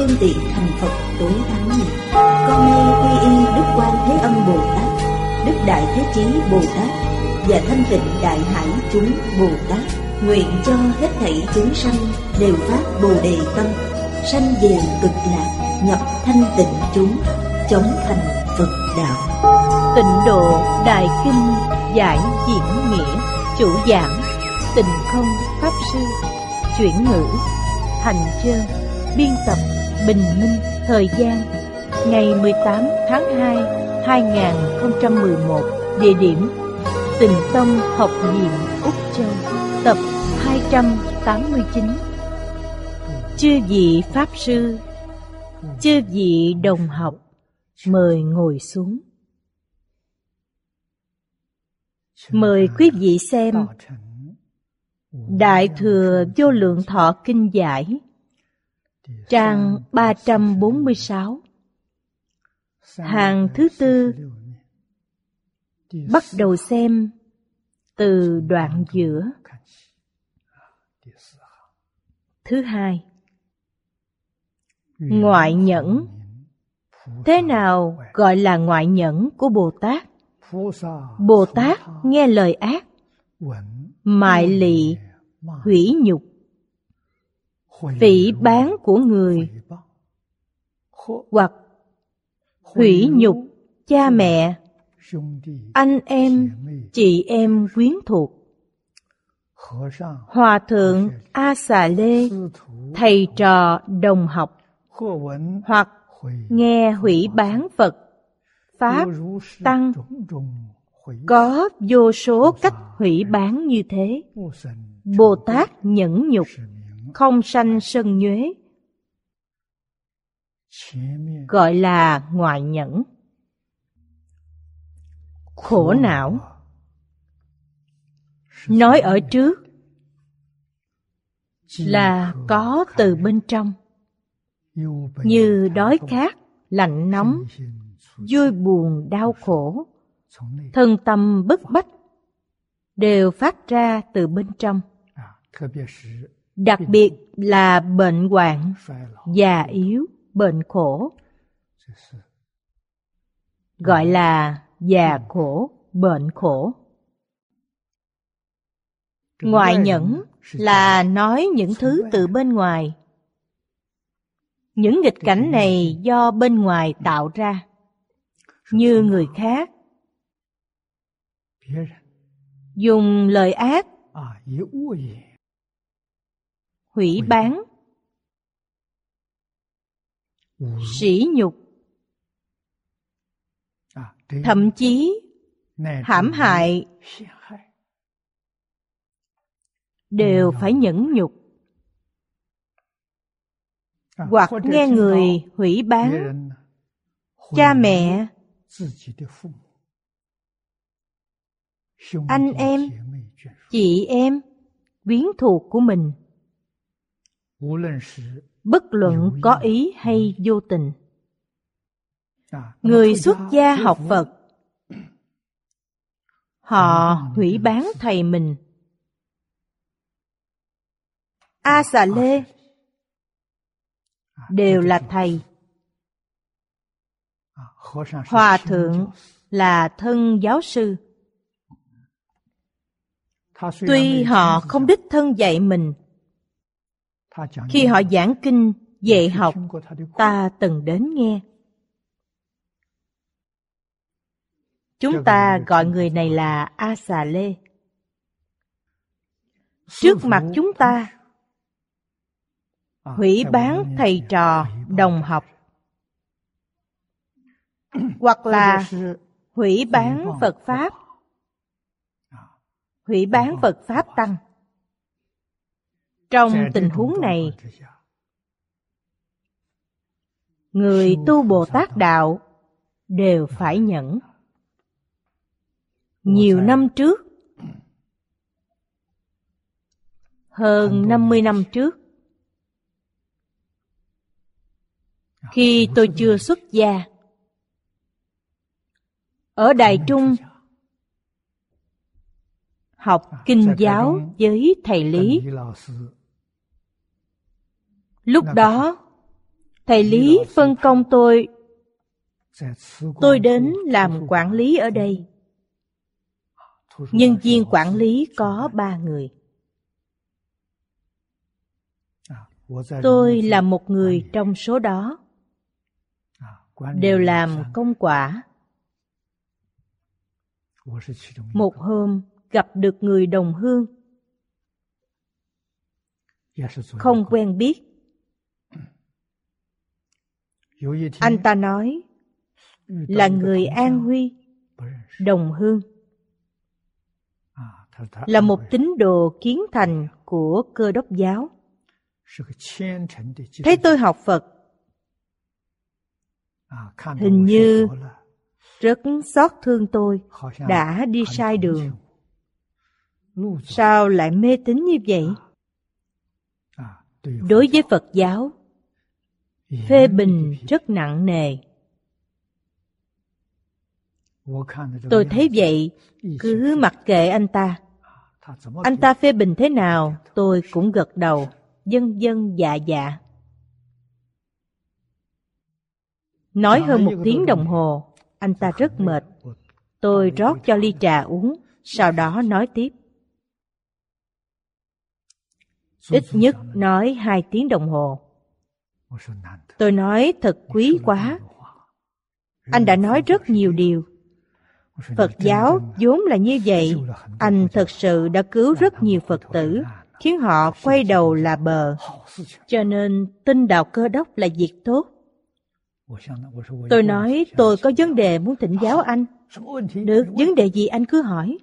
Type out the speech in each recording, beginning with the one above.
phương tiện thành Phật tối thắng nhật. Con nay quy y Đức Quan Thế Âm Bồ Tát, Đức Đại Thế Chí Bồ Tát và Thanh Tịnh Đại Hải chúng Bồ Tát, nguyện cho hết thảy chúng sanh đều phát Bồ đề tâm, sanh về cực lạc, nhập thanh tịnh chúng, chống thành Phật đạo. Tịnh độ Đại Kinh Giải Diễn Nghĩa Chủ giảng Tình không Pháp Sư Chuyển ngữ Thành Chơn Biên tập Bình Minh, Thời gian, Ngày 18 tháng 2 2011 Địa điểm Tình Tông Học viện Úc Châu, Tập 289 Chư vị Pháp Sư, Chư vị đồng học, Mời ngồi xuống. Mời quý vị xem Đại Thừa Vô Lượng Thọ Kinh Giải. Trang 346 Hàng thứ tư, Bắt đầu xem từ đoạn giữa. Thứ hai, Ngoại nhẫn. Thế nào gọi là ngoại nhẫn của Bồ Tát? Bồ Tát nghe lời ác, Mại lị, Hủy nhục phỉ bán của người. Hoặc hủy nhục cha mẹ, anh em, chị em quyến thuộc. Hòa thượng a xà lê thầy trò đồng học, hoặc nghe hủy bán phật, pháp tăng. Có vô số cách hủy bán như thế. Bồ tát nhẫn nhục không sanh sân nhuế. Gọi là ngoại nhẫn. Khổ não. Nói ở trước là có từ bên trong. Như đói khát, lạnh nóng, vui buồn, đau khổ. Thân tâm bức bách đều phát ra từ bên trong đặc biệt là bệnh hoạn già yếu, bệnh khổ. Gọi là già khổ, bệnh khổ. Ngoại nhẫn là nói những thứ từ bên ngoài. Những nghịch cảnh này do bên ngoài tạo ra, như người khác. Dùng lời ác hủy bán. Sỉ nhục. Thậm chí hãm hại. Đều phải nhẫn nhục. Hoặc nghe người hủy bán cha mẹ anh em chị em quyến thuộc của mình bất luận có ý hay vô tình. Người xuất gia học phật họ hủy bán thầy mình. A xà lê đều là thầy. Hòa thượng là thân giáo sư. Tuy họ không đích thân dạy mình khi họ giảng kinh dạy học ta từng đến nghe. Chúng ta gọi người này là a xà lê trước mặt chúng ta hủy bán thầy trò đồng học. Hoặc là hủy bán phật pháp. Hủy bán phật. Pháp tăng trong tình huống này. người tu bồ tát đạo đều phải nhẫn. Nhiều năm trước, hơn 50 năm trước, khi tôi chưa xuất gia, ở Đài Trung học kinh giáo với thầy Lý. Lúc đó, thầy Lý phân công tôi tôi đến làm quản lý ở đây. Nhân viên quản lý có ba người. Tôi là một người trong số đó. Đều làm công quả. Một hôm gặp được người đồng hương. Không quen biết. Anh ta nói là người An Huy, đồng hương. Là một tín đồ kiến thành của cơ đốc giáo. Thấy tôi học Phật, hình như rất xót thương tôi đã đi sai đường. Sao lại mê tín như vậy? Đối với Phật giáo, phê bình rất nặng nề. Tôi thấy vậy, cứ mặc kệ anh ta. Anh ta phê bình thế nào, tôi cũng gật đầu, dân dân dạ dạ. Nói hơn một tiếng đồng hồ, anh ta rất mệt. Tôi rót cho ly trà uống, sau đó nói tiếp. Ít nhất nói hai tiếng đồng hồ. Tôi nói thật quý quá. Anh đã nói rất nhiều điều. Phật giáo vốn là như vậy. Anh thật sự đã cứu rất nhiều Phật tử, khiến họ quay đầu là bờ. Cho nên tin đạo cơ đốc là việc tốt. Tôi nói tôi có vấn đề muốn thỉnh giáo anh. Được, vấn đề gì anh cứ hỏi.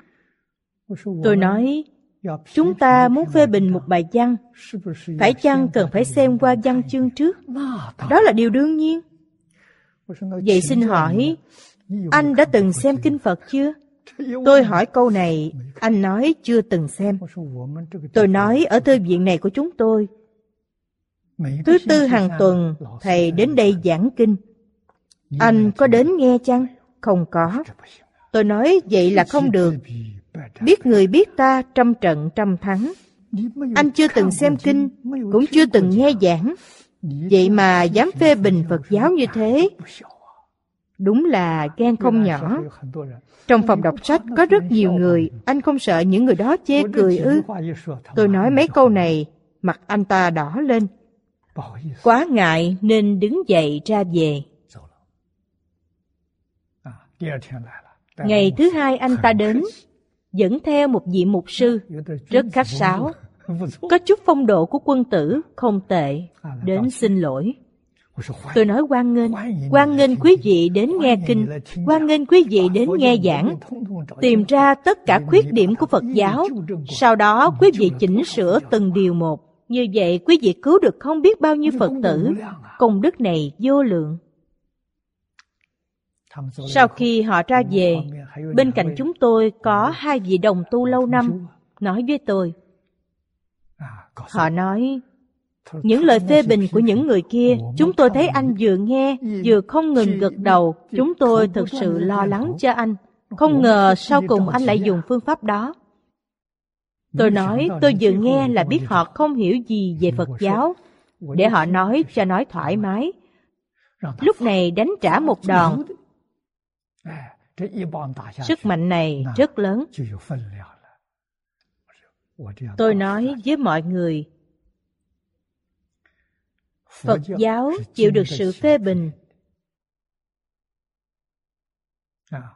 Tôi nói, chúng ta muốn phê bình một bài văn, phải chăng cần phải xem qua văn chương trước? Đó là điều đương nhiên. Vậy xin hỏi, anh đã từng xem kinh Phật chưa? Tôi hỏi câu này, anh nói chưa từng xem. Tôi nói ở thư viện này của chúng tôi, thứ tư hàng tuần thầy đến đây giảng kinh. Anh có đến nghe chăng? Không có. Tôi nói vậy là không được. Biết người biết ta trăm trận trăm thắng. Anh chưa từng xem kinh, cũng chưa từng nghe giảng. Vậy mà dám phê bình Phật giáo như thế, Đúng là gan không nhỏ. Trong phòng đọc sách có rất nhiều người, anh không sợ những người đó chê cười ư. Tôi nói mấy câu này, mặt anh ta đỏ lên. Quá ngại nên đứng dậy ra về. Ngày thứ hai anh ta đến, dẫn theo một vị mục sư, rất khách sáo. Có chút phong độ của quân tử, không tệ, đến xin lỗi. Tôi nói quan nghênh, quan nghênh quý vị đến nghe kinh, quan nghênh quý vị đến nghe giảng, tìm ra tất cả khuyết điểm của Phật giáo, sau đó quý vị chỉnh sửa từng điều một. Như vậy quý vị cứu được không biết bao nhiêu Phật tử, công đức này vô lượng. Sau khi họ ra về, bên cạnh chúng tôi có hai vị đồng tu lâu năm, nói với tôi. Họ nói, những lời phê bình của những người kia, chúng tôi thấy anh vừa nghe, vừa không ngừng gật đầu. Chúng tôi thực sự lo lắng cho anh. Không ngờ sau cùng anh lại dùng phương pháp đó. Tôi nói tôi vừa nghe là biết họ không hiểu gì về Phật giáo, để họ nói cho nói thoải mái. Lúc này đánh trả một đòn. Sức mạnh này rất lớn. Tôi nói với mọi người, Phật giáo chịu được sự phê bình.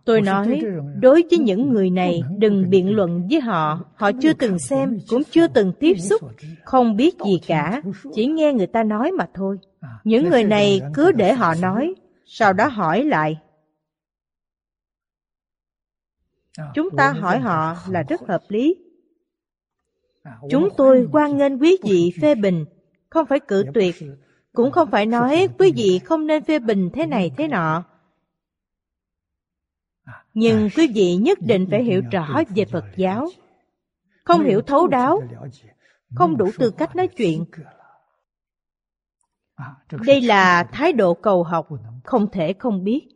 Tôi nói, đối với những người này, đừng biện luận với họ. Họ chưa từng xem, cũng chưa từng tiếp xúc, không biết gì cả, chỉ nghe người ta nói mà thôi. Những người này cứ để họ nói, sau đó hỏi lại. Chúng ta hỏi họ là rất hợp lý. Chúng tôi quan nghênh quý vị phê bình, không phải cự tuyệt, cũng không phải nói quý vị không nên phê bình thế này thế nọ. Nhưng quý vị nhất định phải hiểu rõ về Phật giáo. Không hiểu thấu đáo, không đủ tư cách nói chuyện. Đây là thái độ cầu học, không thể không biết.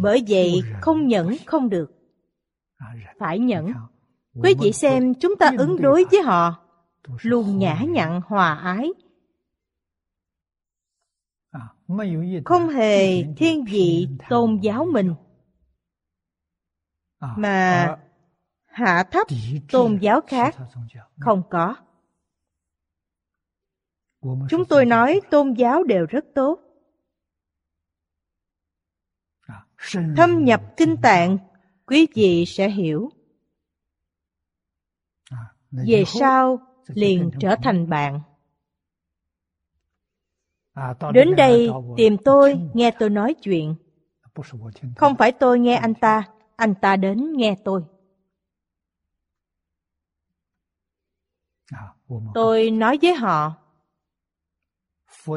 Bởi vậy không nhẫn không được. Phải nhẫn. Quý vị xem chúng ta ứng đối với họ. Luôn nhã nhặn hòa ái. Không hề thiên vị tôn giáo mình. Mà hạ thấp tôn giáo khác không có. Chúng tôi nói tôn giáo đều rất tốt thâm nhập kinh tạng quý vị sẽ hiểu. Về sau liền trở thành bạn. Đến đây tìm tôi nghe tôi nói chuyện. Không phải tôi nghe anh ta anh ta đến nghe tôi. Tôi nói với họ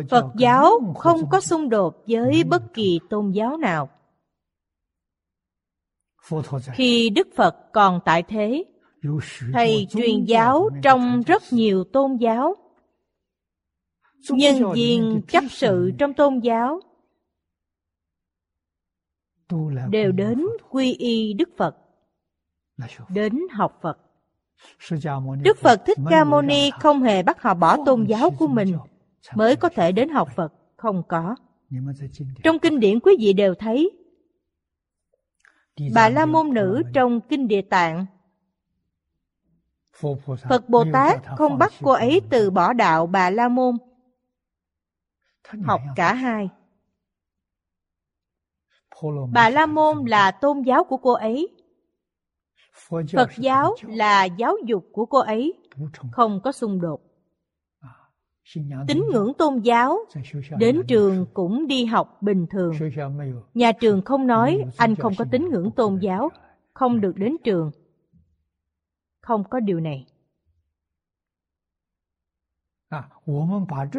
phật giáo không có xung đột với bất kỳ tôn giáo nào khi đức phật còn tại thế thầy truyền giáo trong rất nhiều tôn giáo. Nhân viên chấp sự trong tôn giáo đều đến quy y đức phật đến học phật. Đức phật thích ca mâu ni không hề bắt họ bỏ tôn giáo của mình mới có thể đến học phật. Không có. Trong kinh điển quý vị đều thấy bà la môn nữ trong kinh địa tạng. Phật bồ tát không bắt cô ấy từ bỏ đạo bà la môn. Học cả hai. bà la môn là tôn giáo của cô ấy. Phật giáo là giáo dục của cô ấy. Không có xung đột tín ngưỡng tôn giáo đến trường cũng đi học bình thường. Nhà trường không nói anh không có tín ngưỡng tôn giáo không được đến trường. Không có điều này.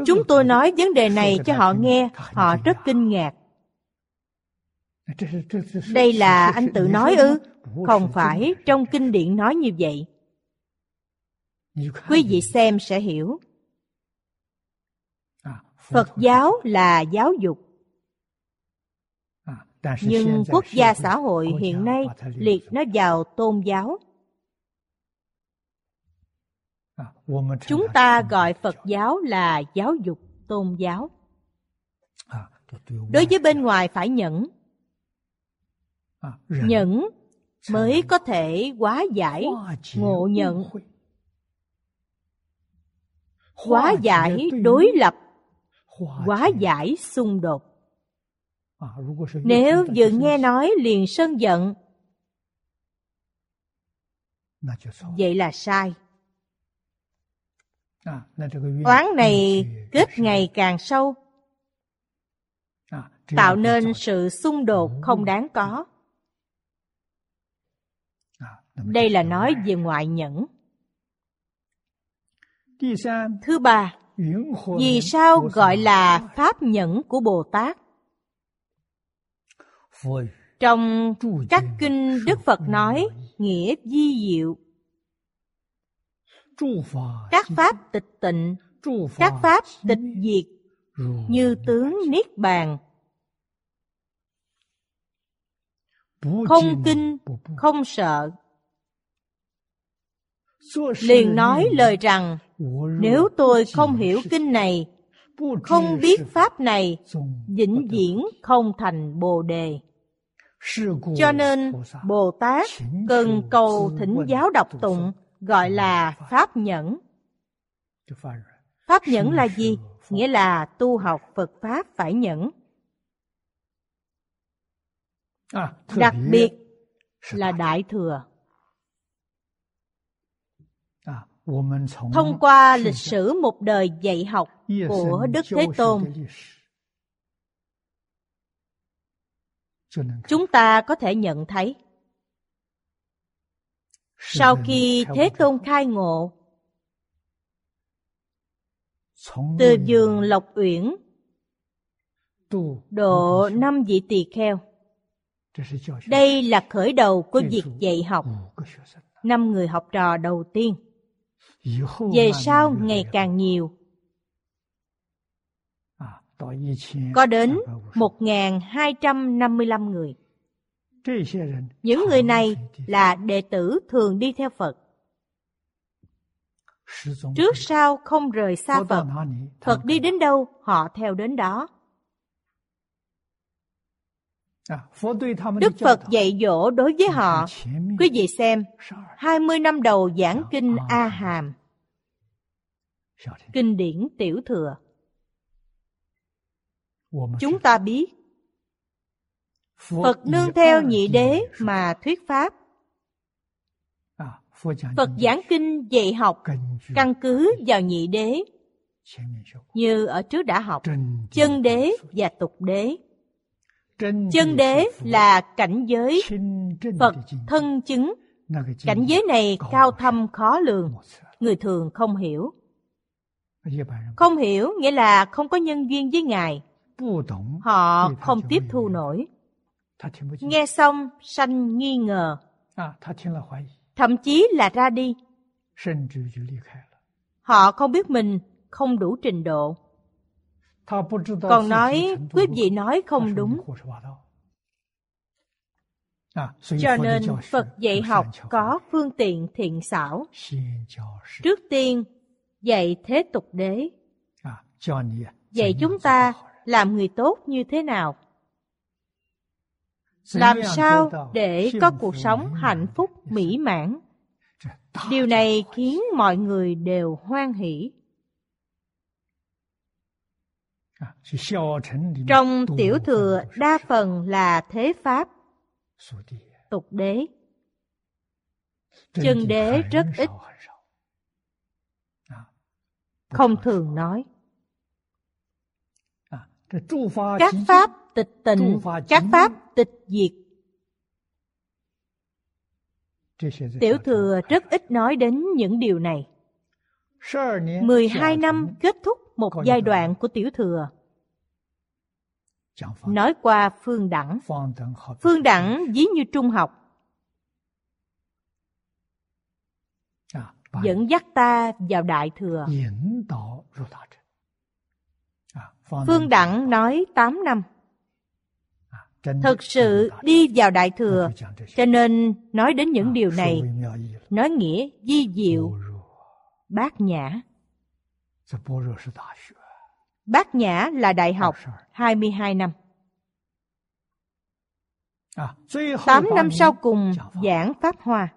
Chúng tôi nói vấn đề này cho họ nghe họ rất kinh ngạc. Đây là anh tự nói ư không phải trong kinh điển nói như vậy. Quý vị xem sẽ hiểu phật giáo là giáo dục. Nhưng quốc gia xã hội hiện nay liệt nó vào tôn giáo. Chúng ta gọi phật giáo là giáo dục tôn giáo. Đối với bên ngoài phải nhẫn. Nhẫn mới có thể hóa giải ngộ nhận hóa giải đối lập hóa giải xung đột nếu vừa nghe nói liền sân giận vậy là sai oán này kết ngày càng sâu。tạo nên sự xung đột không đáng có。đây là nói về ngoại nhẫn。thứ ba vì sao gọi là pháp nhẫn của bồ tát? Trong các kinh đức phật nói nghĩa di diệu. Các pháp tịch tịnh các pháp tịch diệt như tướng niết bàn. Không kinh không sợ liền nói lời rằng nếu tôi không hiểu kinh này không biết pháp này vĩnh viễn không thành bồ đề. Cho nên bồ tát cần cầu thỉnh giáo đọc tụng gọi là pháp nhẫn. Pháp nhẫn là gì? nghĩa là tu học phật pháp phải nhẫn. Đặc biệt là đại thừa thông qua lịch sử một đời dạy học của đức thế tôn chúng ta có thể nhận thấy. Sau khi thế tôn khai ngộ từ giường lộc uyển độ năm vị tỳ kheo. đây là khởi đầu của việc dạy học. năm người học trò đầu tiên về sau ngày càng nhiều. Có đến 1.255 người. Những người này là đệ tử thường đi theo Phật. Trước sau không rời xa Phật, Phật đi đến đâu họ theo đến đó. Đức Phật dạy dỗ đối với họ. Quý vị xem, 20 năm đầu giảng kinh A Hàm, kinh điển Tiểu Thừa. Chúng ta biết, Phật nương theo nhị đế mà thuyết pháp. Phật giảng kinh dạy học căn cứ vào nhị đế. Như ở trước đã học chân đế và tục đế chân đế là cảnh giới phật thân chứng. Cảnh giới này cao thâm khó lường. người thường không hiểu. Không hiểu nghĩa là không có nhân duyên với ngài. Họ không tiếp thu nổi. Nghe xong sanh nghi ngờ. Thậm chí là ra đi. Họ không biết mình không đủ trình độ. Còn nói, quý vị nói không đúng. Cho nên Phật dạy học có phương tiện thiện xảo. Trước tiên, dạy thế tục đế. Dạy chúng ta làm người tốt như thế nào. Làm sao để có cuộc sống hạnh phúc mỹ mãn. Điều này khiến mọi người đều hoan hỷ. Trong tiểu thừa đa phần là thế pháp, tục đế. Chân đế rất ít, không thường nói. Các pháp tịch tịnh, các pháp tịch diệt. Tiểu thừa rất ít nói đến những điều này. 12 năm kết thúc một giai đoạn của tiểu thừa. Nói qua phương đẳng. Phương đẳng ví như trung học. Dẫn dắt ta vào đại thừa. Phương đẳng nói tám năm. Thực sự đi vào đại thừa cho nên nói đến những điều này. nói nghĩa di diệu bát nhã. Bát Nhã là đại học 22 năm. 8 năm sau cùng giảng Pháp Hoa.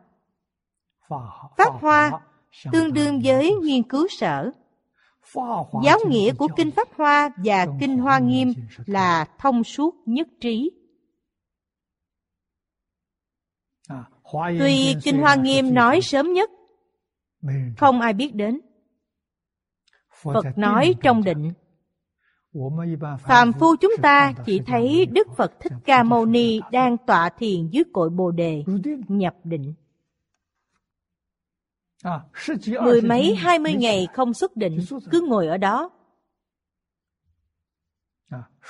Pháp Hoa tương đương với nghiên cứu sở. Giáo nghĩa của Kinh Pháp Hoa và Kinh Hoa Nghiêm là thông suốt nhất trí. Tuy Kinh Hoa Nghiêm nói sớm nhất, không ai biết đến phật nói trong định. Phàm phu chúng ta chỉ thấy đức phật thích ca mâu ni đang tọa thiền dưới cội bồ đề nhập định. Mười mấy hai mươi ngày không xuất định cứ ngồi ở đó.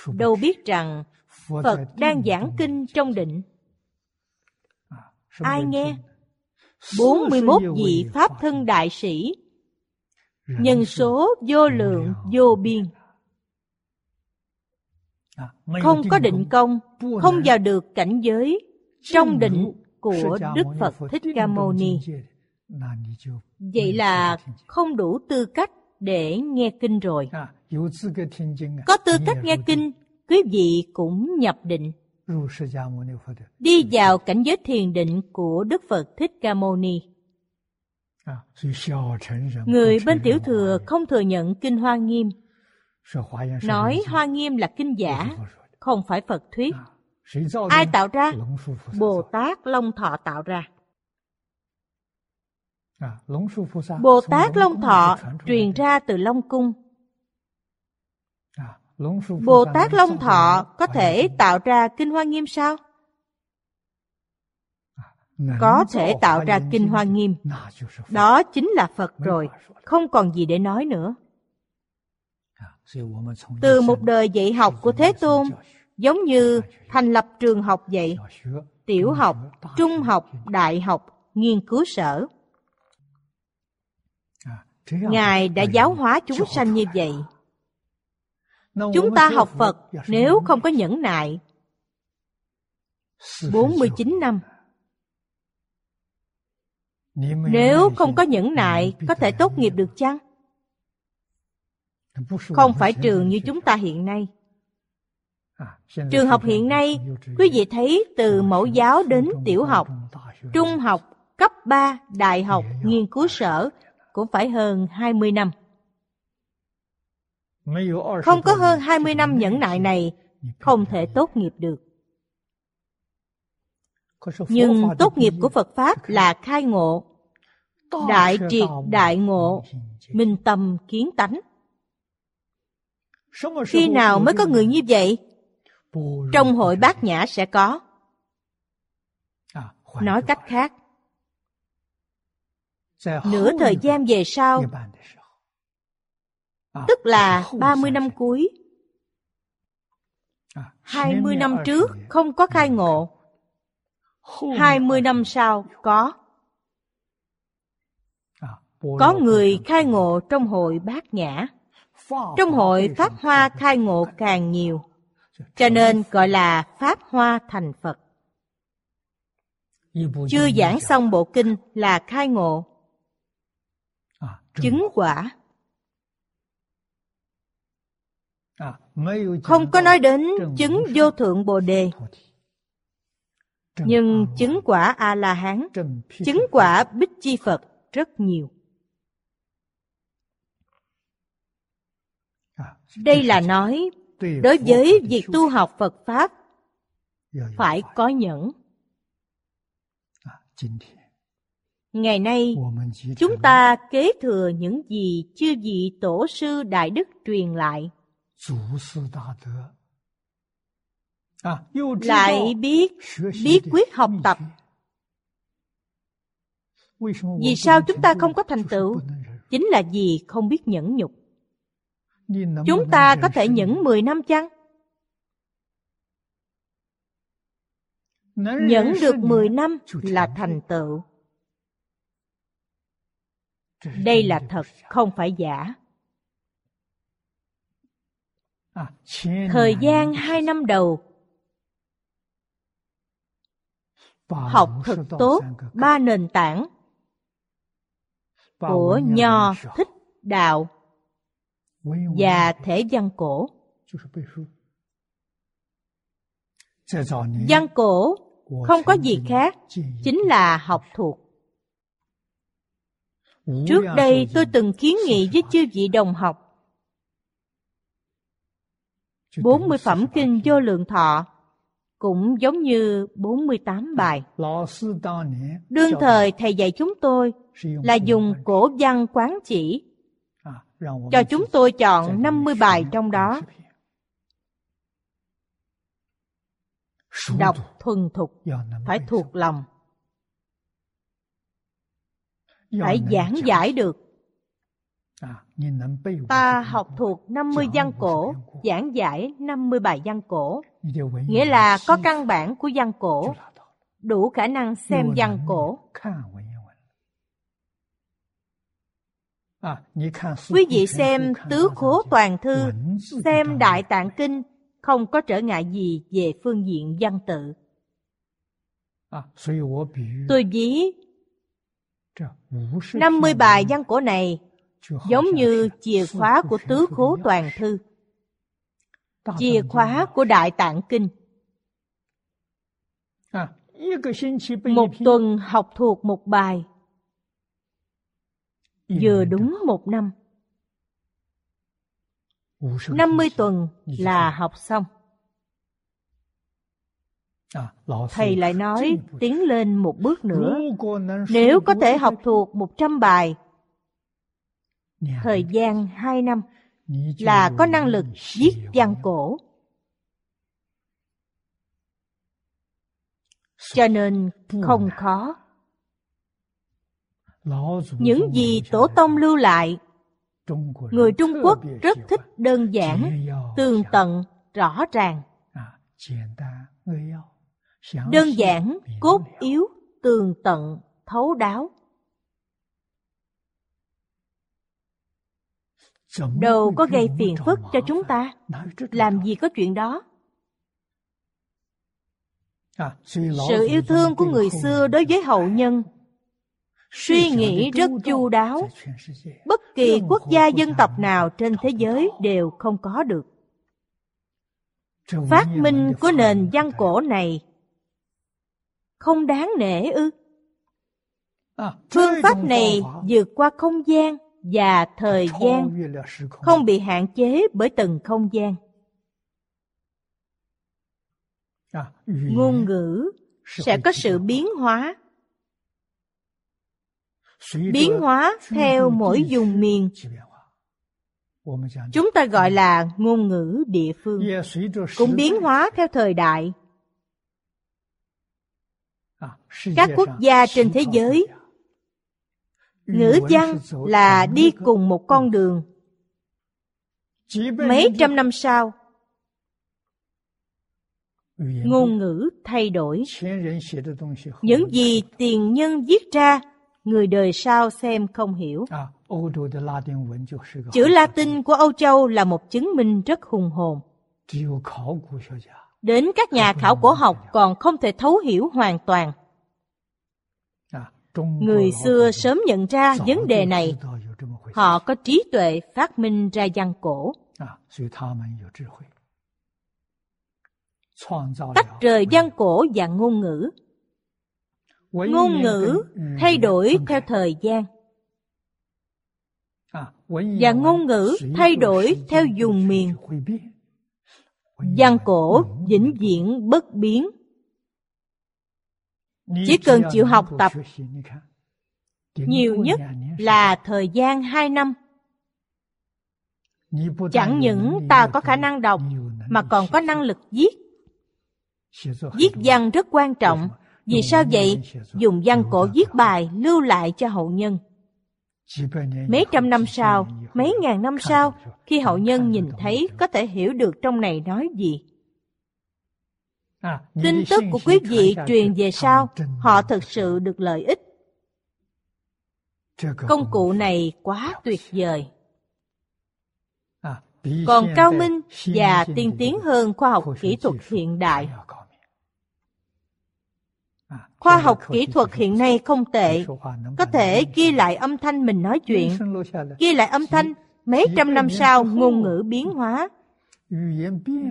Đâu biết rằng phật đang giảng kinh trong định. Ai nghe? 41 vị Pháp thân đại sĩ nhân số vô lượng vô biên. Không có định công không vào được cảnh giới. trong định của đức phật thích ca mâu ni. vậy là không đủ tư cách để nghe kinh rồi. Có tư cách nghe kinh quý vị cũng nhập định. Đi vào cảnh giới thiền định của đức phật thích ca mâu ni. Người bên tiểu thừa không thừa nhận kinh Hoa Nghiêm, nói Hoa Nghiêm là kinh giả, không phải Phật thuyết. À, Ai tạo ra? Bồ Tát Long Thọ tạo ra. À, Bồ Tát Long Thọ truyền ra từ Long Cung. À, Bồ Tát Long Thọ có thể tạo ra Kinh Hoa Nghiêm sao? có thể tạo ra kinh hoa nghiêm. Đó chính là phật rồi. không còn gì để nói nữa. Từ một đời dạy học của thế tôn giống như thành lập trường học dạy tiểu học trung học đại học nghiên cứu sở. Ngài đã giáo hóa chúng sanh như vậy. Chúng ta học phật nếu không có nhẫn nại. 49 năm. Nếu không có nhẫn nại Có thể tốt nghiệp được chăng? Không phải trường như chúng ta hiện nay. Trường học hiện nay Quý vị thấy từ mẫu giáo đến tiểu học Trung học, cấp 3, đại học, nghiên cứu sở Cũng phải hơn 20 năm. Không có hơn 20 năm nhẫn nại này Không thể tốt nghiệp được nhưng tốt nghiệp của phật pháp là khai ngộ. Đại triệt đại ngộ minh tâm kiến tánh. Khi nào mới có người như vậy? trong hội bát nhã sẽ có. Nói cách khác. Nửa thời gian về sau tức là 30 năm cuối. 20 năm trước không có khai ngộ. 20 năm sau có. Có người khai ngộ trong hội bát nhã. Trong hội Pháp Hoa khai ngộ càng nhiều, cho nên gọi là Pháp Hoa thành Phật. Chưa giảng xong bộ kinh là khai ngộ, chứng quả. Không có nói đến chứng vô thượng Bồ Đề, nhưng chứng quả a la hán chứng quả bích chi phật rất nhiều. Đây là nói đối với việc tu học phật pháp phải có nhẫn. Ngày nay chúng ta kế thừa những gì chưa vị tổ sư đại đức truyền lại lại biết bí quyết học tập. vì sao chúng ta không có thành tựu? chính là vì không biết nhẫn nhục. Chúng ta có thể nhẫn 10 năm chăng? Nhẫn được 10 năm là thành tựu. Đây là thật không phải giả. Thời gian hai năm đầu học thật tốt ba nền tảng của nho thích đạo và thể văn cổ. Văn cổ không có gì khác chính là học thuộc. Trước đây tôi từng kiến nghị với chư vị đồng học. 40 phẩm kinh vô lượng thọ cũng giống như 48 bài. Đương thời thầy. Dạy chúng tôi là dùng cổ văn quán chỉ. Cho chúng tôi chọn 50 bài trong đó. Đọc thuần thục, phải thuộc lòng. Phải giảng giải được. Ta học thuộc 50 văn cổ, giảng giải 50 bài văn cổ nghĩa là có căn bản của văn cổ đủ khả năng xem văn cổ. quý vị xem tứ khố toàn thư xem đại tạng kinh không có trở ngại gì về phương diện văn tự. Tôi ví 50 bài văn cổ này giống như chìa khóa của tứ khố toàn thư chìa khóa của đại tạng kinh. Một tuần học thuộc một bài. Vừa đúng một năm. 50 tuần là học xong. Thầy lại nói tiến lên một bước nữa. Nếu có thể học thuộc 100 bài, thời gian hai năm, là có năng lực giết gian cổ. Cho nên không khó. Những gì tổ tông lưu lại, người trung quốc rất thích đơn giản, tường tận, rõ ràng. Đơn giản, cốt yếu, tường tận, thấu đáo. Đâu có gây phiền phức cho chúng ta. Làm gì có chuyện đó. Sự yêu thương của người xưa đối với hậu nhân. Suy nghĩ rất chu đáo. bất kỳ quốc gia dân tộc nào trên thế giới đều không có được. Phát minh của nền văn cổ này không đáng nể ư? Phương pháp này vượt qua không gian và thời gian không. bị hạn chế bởi từng không gian. Ngôn ngữ sẽ có sự biến hóa. Biến hóa theo mỗi vùng miền. chúng ta gọi là ngôn ngữ địa phương. Cũng biến hóa theo thời đại. Các quốc gia trên thế giới ngữ văn là đi cùng một con đường. Mấy trăm năm sau ngôn ngữ thay đổi. những gì tiền nhân viết ra người đời sau xem không hiểu. Chữ latin của âu châu là một chứng minh rất hùng hồn. Đến các nhà khảo cổ học còn không thể thấu hiểu hoàn toàn người xưa sớm nhận ra vấn đề này. Họ có trí tuệ phát minh ra văn cổ. Tách rời văn cổ và ngôn ngữ. Ngôn ngữ thay đổi theo thời gian. Và ngôn ngữ thay đổi theo vùng miền. Văn cổ vĩnh viễn bất biến chỉ cần chịu học tập nhiều nhất là thời gian hai năm. Chẳng những ta có khả năng đọc mà còn có năng lực viết. Viết văn rất quan trọng. vì sao vậy? dùng văn cổ viết bài lưu lại cho hậu nhân. Mấy trăm năm sau mấy ngàn năm sau khi hậu nhân nhìn thấy có thể hiểu được trong này nói gì tin tức của quý vị truyền về sau họ thực sự được lợi ích. Công cụ này quá tuyệt vời. Còn cao minh và tiên tiến hơn khoa học kỹ thuật hiện đại. khoa học kỹ thuật hiện nay không tệ. có thể ghi lại âm thanh mình nói chuyện ghi lại âm thanh mấy trăm năm sau ngôn ngữ biến hóa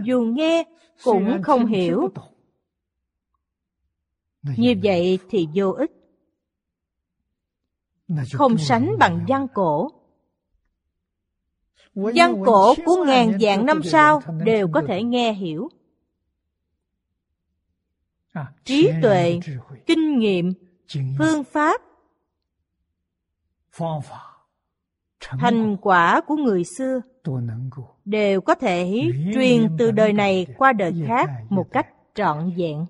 dù nghe cũng không hiểu. như vậy thì vô ích. Không sánh bằng văn cổ văn cổ của ngàn vạn năm sau đều có thể nghe hiểu. Trí tuệ kinh nghiệm phương pháp thành quả của người xưa đều có thể truyền từ đời này qua đời khác một cách trọn vẹn.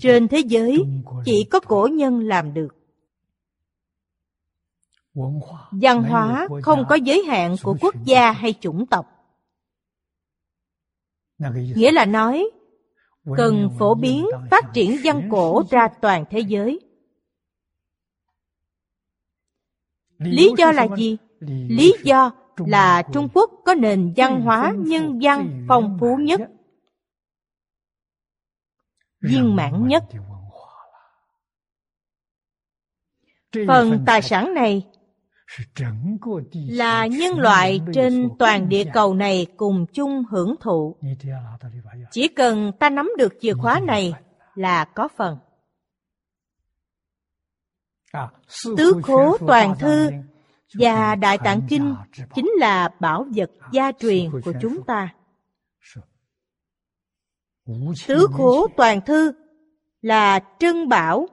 Trên thế giới chỉ có cổ nhân làm được. Văn hóa không có giới hạn của quốc gia hay chủng tộc. Nghĩa là nói cần phổ biến phát triển văn cổ ra toàn thế giới. Lý do là gì lý do là trung quốc có nền văn hóa nhân văn phong phú nhất. Viên mãn nhất. phần tài sản này là nhân loại trên toàn địa cầu này cùng chung hưởng thụ. Chỉ cần ta nắm được chìa khóa này là có phần. Tứ khố toàn thư và đại tạng kinh chính là bảo vật gia truyền của chúng ta. Tứ khố toàn thư là trân bảo.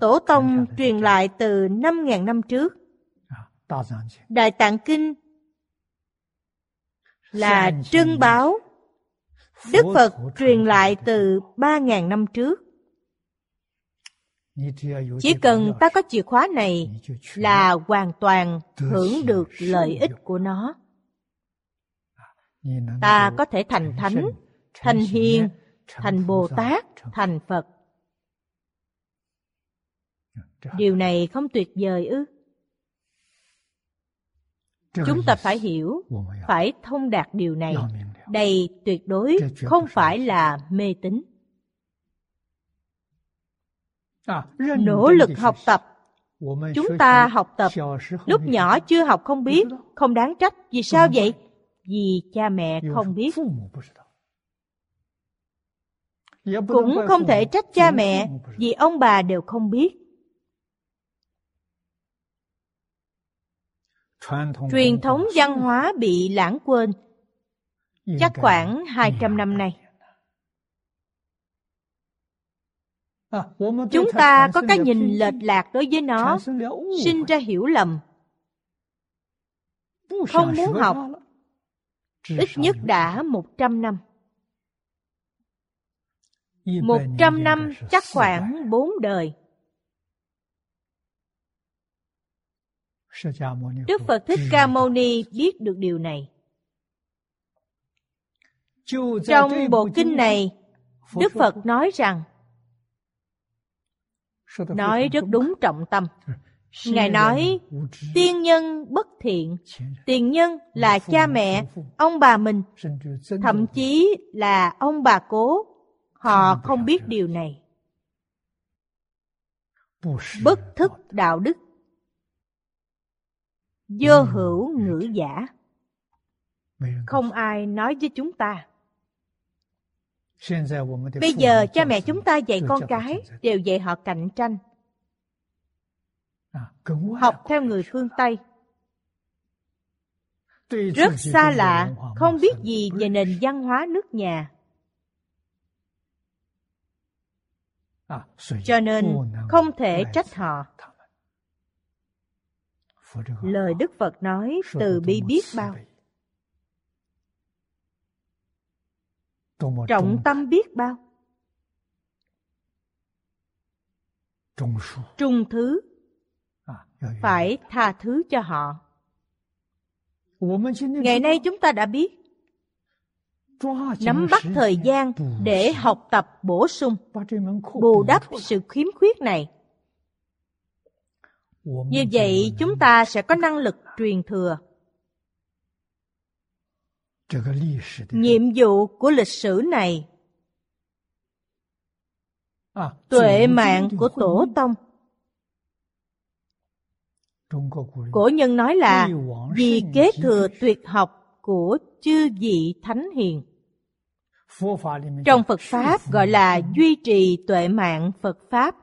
Tổ tông truyền lại từ 5.000 năm trước. Đại Tạng Kinh là trân báo. Đức Phật truyền lại từ 3.000 năm trước. Chỉ cần ta có chìa khóa này là hoàn toàn hưởng được lợi ích của nó. ta có thể thành thánh, thành hiền, thành Bồ Tát, thành Phật. Điều này không tuyệt vời ư? Chúng ta phải hiểu, phải thông đạt điều này. Đây tuyệt đối không phải là mê tín. Nỗ lực học tập. Chúng ta học tập, lúc nhỏ chưa học không biết, không đáng trách. Vì sao vậy? Vì cha mẹ không biết. Cũng không thể trách cha mẹ, vì ông bà đều không biết. Truyền thống văn hóa bị lãng quên chắc khoảng 200 năm nay. Chúng ta có cái nhìn lệch lạc đối với nó, sinh ra hiểu lầm. Không muốn học, ít nhất đã 100 năm. 100 năm chắc khoảng 4 đời. Đức Phật Thích Ca Mâu Ni biết được điều này. Trong bộ kinh này, Đức Phật nói rằng nói rất đúng trọng tâm. Ngài nói, tiên nhân bất thiện, tiền nhân là cha mẹ, ông bà mình, thậm chí là ông bà cố, họ không biết điều này. Bất thức đạo đức. Vô hữu ngữ giả. Không ai nói với chúng ta Bây giờ cha mẹ chúng ta dạy con cái đều dạy họ cạnh tranh. Học theo người phương Tây. Rất xa lạ, không biết gì về nền văn hóa nước nhà. Cho nên không thể trách họ. Lời Đức Phật nói từ bi biết bao. Trọng tâm biết bao? Trung thứ. Phải tha thứ cho họ. Ngày nay chúng ta đã biết. Nắm bắt thời gian để học tập bổ sung. Bù đắp sự khiếm khuyết này. Như vậy chúng ta sẽ có năng lực truyền thừa nhiệm vụ của lịch sử này. Tuệ mạng của tổ tông. Cổ nhân nói là vì kế thừa tuyệt học của chư vị thánh hiền. Trong phật pháp gọi là duy trì tuệ mạng phật pháp.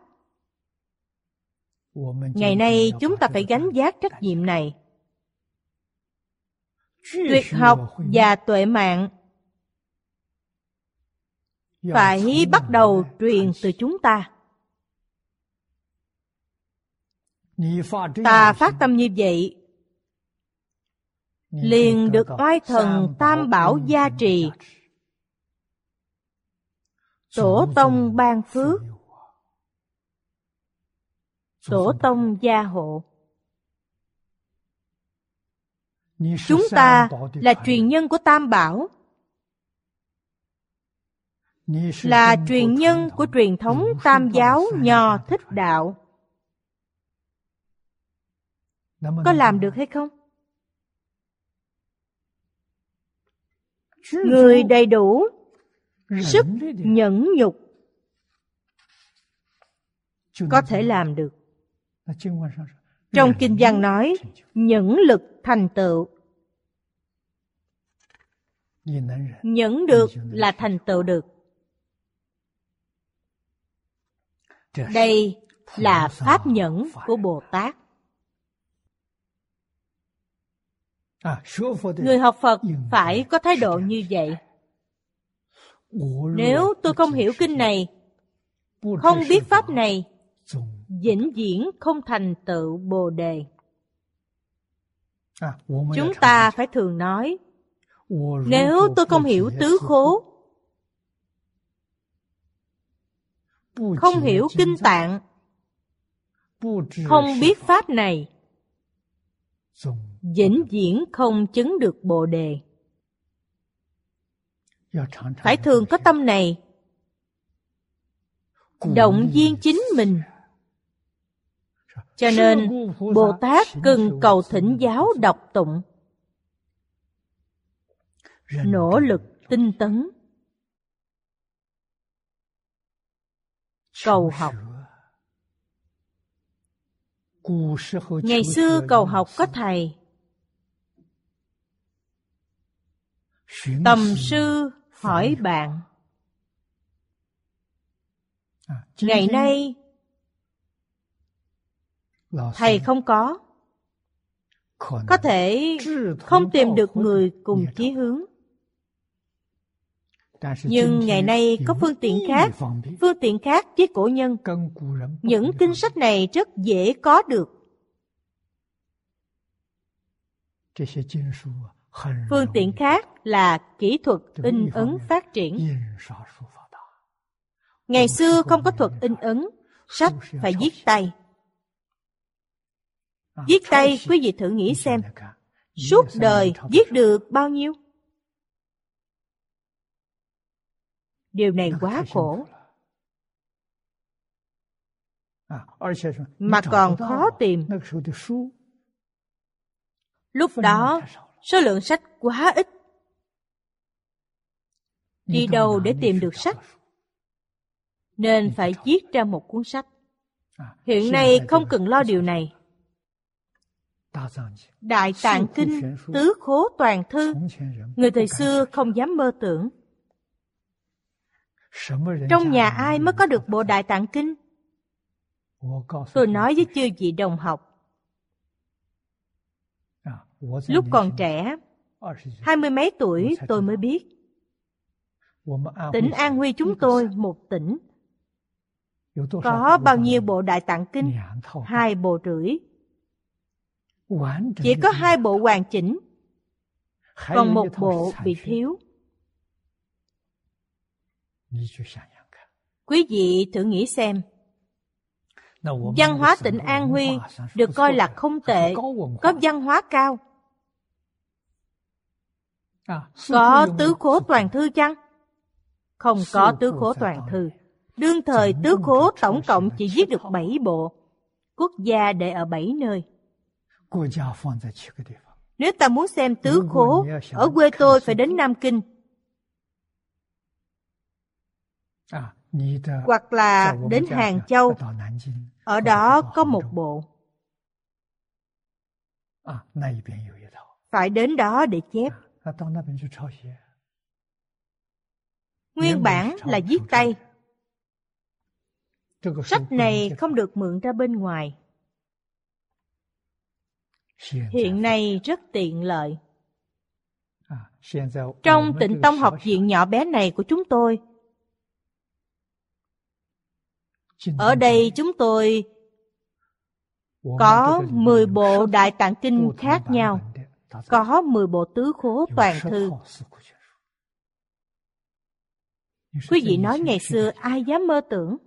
Ngày nay chúng ta phải gánh vác trách nhiệm này tuyệt học và tuệ mạng. Phải bắt đầu truyền từ chúng ta. Ta phát tâm như vậy, liền được oai thần tam bảo gia trì. Tổ tông ban phước. Tổ tông gia hộ. Chúng ta là truyền nhân của Tam Bảo, là truyền nhân của truyền thống Tam giáo Nho Thích Đạo. Có làm được hay không? Người đầy đủ, sức nhẫn nhục, có thể làm được. Trong kinh văn nói, nhẫn lực thành tựu. Nhẫn được là thành tựu được. Đây là pháp nhẫn của Bồ Tát. Người học Phật phải có thái độ như vậy. Nếu tôi không hiểu kinh này, không biết pháp này, vĩnh viễn không thành tựu Bồ đề. Chúng ta phải thường nói, nếu tôi không hiểu tứ khố, không hiểu kinh tạng, không biết pháp này, vĩnh viễn không chứng được bồ đề. phải thường có tâm này. Động viên chính mình cho nên bồ tát cần cầu thỉnh giáo đọc tụng. Nỗ lực tinh tấn. Cầu học. ngày xưa cầu học có thầy. Tầm sư hỏi bạn. Ngày nay thầy không có. có thể không tìm được người cùng chí hướng. Nhưng ngày nay có phương tiện khác phương tiện khác với cổ nhân. Những kinh sách này rất dễ có được. Phương tiện khác là kỹ thuật in ấn phát triển. Ngày xưa không có thuật in ấn sách phải viết tay viết tay quý vị thử nghĩ xem suốt đời viết được bao nhiêu? Điều này quá khổ. mà còn khó tìm. lúc đó số lượng sách quá ít. Đi đâu để tìm được sách? nên phải viết ra một cuốn sách. Hiện nay không cần lo điều này đại tạng kinh tứ khố toàn thư. người thời xưa không dám mơ tưởng. trong nhà ai mới có được bộ đại tạng kinh? tôi nói với chư vị đồng học. lúc còn trẻ hai mươi mấy tuổi tôi mới biết. tỉnh an huy chúng tôi một tỉnh. có bao nhiêu bộ đại tạng kinh? hai bộ rưỡi chỉ có hai bộ hoàn chỉnh còn một bộ bị thiếu. Quý vị thử nghĩ xem. Văn hóa tỉnh an huy được coi là không tệ có văn hóa cao. Có tứ khố toàn thư chăng? Không có tứ khố toàn thư. Đương thời tứ khố tổng cộng chỉ viết được bảy bộ. Quốc gia để ở bảy nơi nếu ta muốn xem tứ khố ở quê tôi phải đến nam kinh hoặc là đến hàng châu ở đó có một bộ phải đến đó để chép nguyên bản là viết tay sách này không được mượn ra bên ngoài hiện nay rất tiện lợi. Trong tịnh tông học viện nhỏ bé này của chúng tôi ở đây chúng tôi có 10 bộ đại tạng kinh khác nhau, có 10 bộ tứ khố toàn thư. Quý vị nói ngày xưa ai dám mơ tưởng?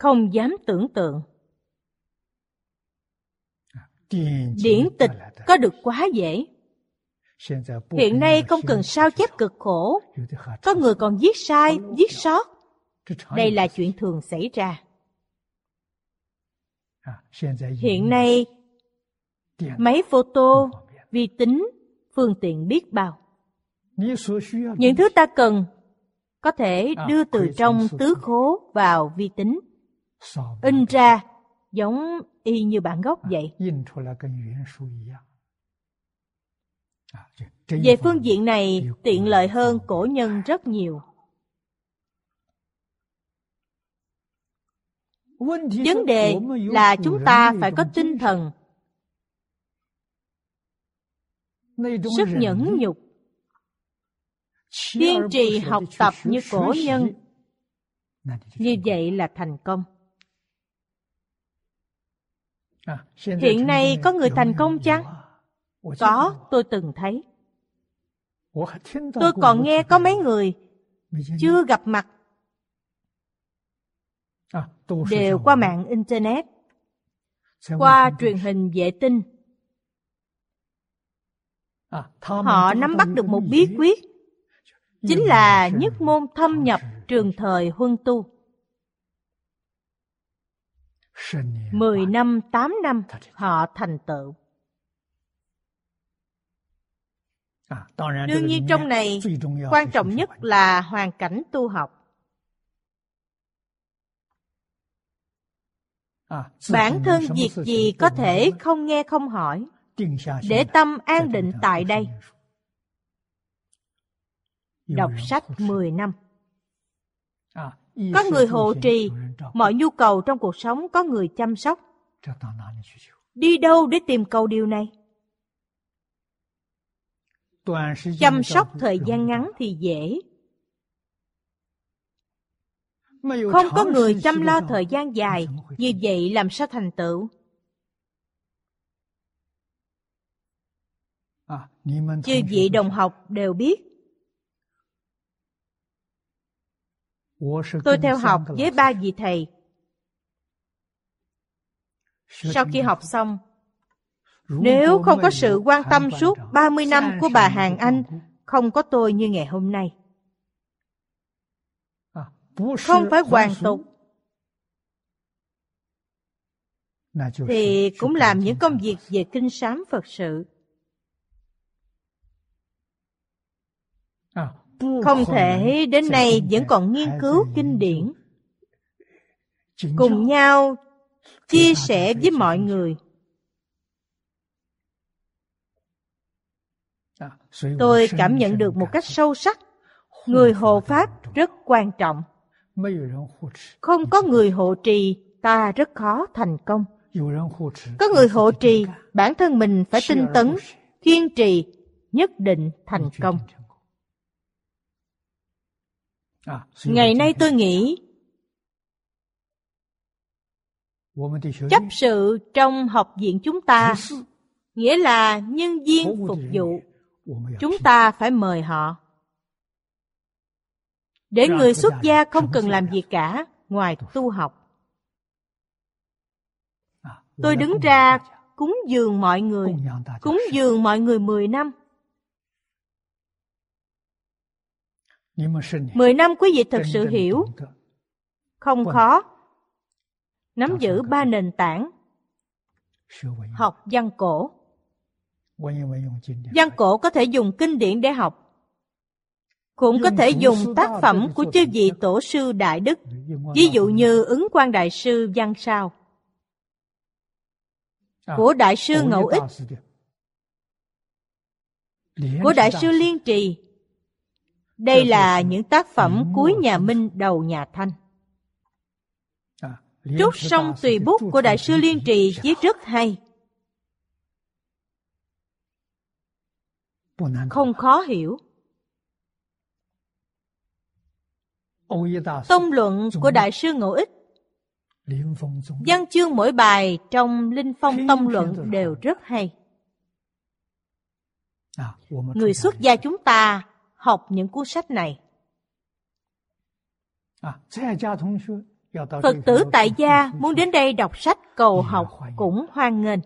Không dám tưởng tượng. Điển tịch có được quá dễ. Hiện nay không cần sao chép cực khổ. Có người còn viết sai, viết sót. Đây là chuyện thường xảy ra. Hiện nay, máy photo, vi tính, phương tiện biết bao. Những thứ ta cần có thể đưa từ trong tứ khố vào vi tính, in ra giống y như bản gốc vậy. Về phương diện này, tiện lợi hơn cổ nhân rất nhiều. Vấn đề là chúng ta phải có tinh thần sức nhẫn nhục kiên trì học tập như cổ nhân。như vậy là thành công hiện nay có người thành công chăng？có tôi từng thấy。tôi còn nghe có mấy người chưa gặp mặt。đều qua mạng internet qua truyền hình vệ tinh Họ nắm bắt được một bí quyết, chính là nhất môn thâm nhập trường thời huân tu. Mười năm, tám năm họ thành tựu. À, Đương nhiên trong này, quan trọng nhất là hoàn cảnh tu học. À, Bản thân việc gì có thể không nghe không hỏi, để tâm an định tại đây. Đọc sách 10 năm. Có người hộ trì, mọi nhu cầu trong cuộc sống có người chăm sóc. Đi đâu để tìm cầu điều này? Chăm sóc thời gian ngắn thì dễ. Không có người chăm lo thời gian dài, như vậy làm sao thành tựu? Chư vị đồng học đều biết. Tôi theo học với ba vị thầy. Sau khi học xong, nếu không có sự quan tâm suốt 30 năm của bà Hàng Anh, không có tôi như ngày hôm nay. Không phải hoàn tục, thì cũng làm những công việc về kinh sám Phật sự. Không thể đến nay vẫn còn nghiên cứu kinh điển, cùng nhau chia sẻ với mọi người. Tôi cảm nhận được một cách sâu sắc, người hộ pháp rất quan trọng. Không có người hộ trì, ta rất khó thành công. Có người hộ trì, bản thân mình phải tinh tấn, kiên trì, nhất định thành công. Ngày nay tôi nghĩ chấp sự trong học viện chúng ta nghĩa là nhân viên phục vụ chúng ta phải mời họ. Để người xuất gia không cần làm gì cả ngoài tu học. Tôi đứng ra cúng dường mọi người cúng dường mọi người 10 năm Mười năm quý vị thực sự hiểu, không khó. Nắm giữ ba nền tảng. Học văn cổ. Văn cổ có thể dùng kinh điển để học. Cũng có thể dùng tác phẩm của chư vị tổ sư Đại Đức, ví dụ như ứng quan Đại sư Văn Sao, của Đại sư Ngẫu Ích, của Đại sư. Liên Trì, đây là những tác phẩm cuối nhà Minh đầu nhà Thanh. Trúc song tùy bút của Đại sư Liên Trì viết rất hay. Không khó hiểu. Tông luận của Đại sư Ngộ Ích Văn chương mỗi bài trong Linh Phong Tông luận đều rất hay. Người xuất gia chúng ta học những cuốn sách này. Phật tử tại gia muốn đến đây đọc sách cầu học cũng hoan nghênh.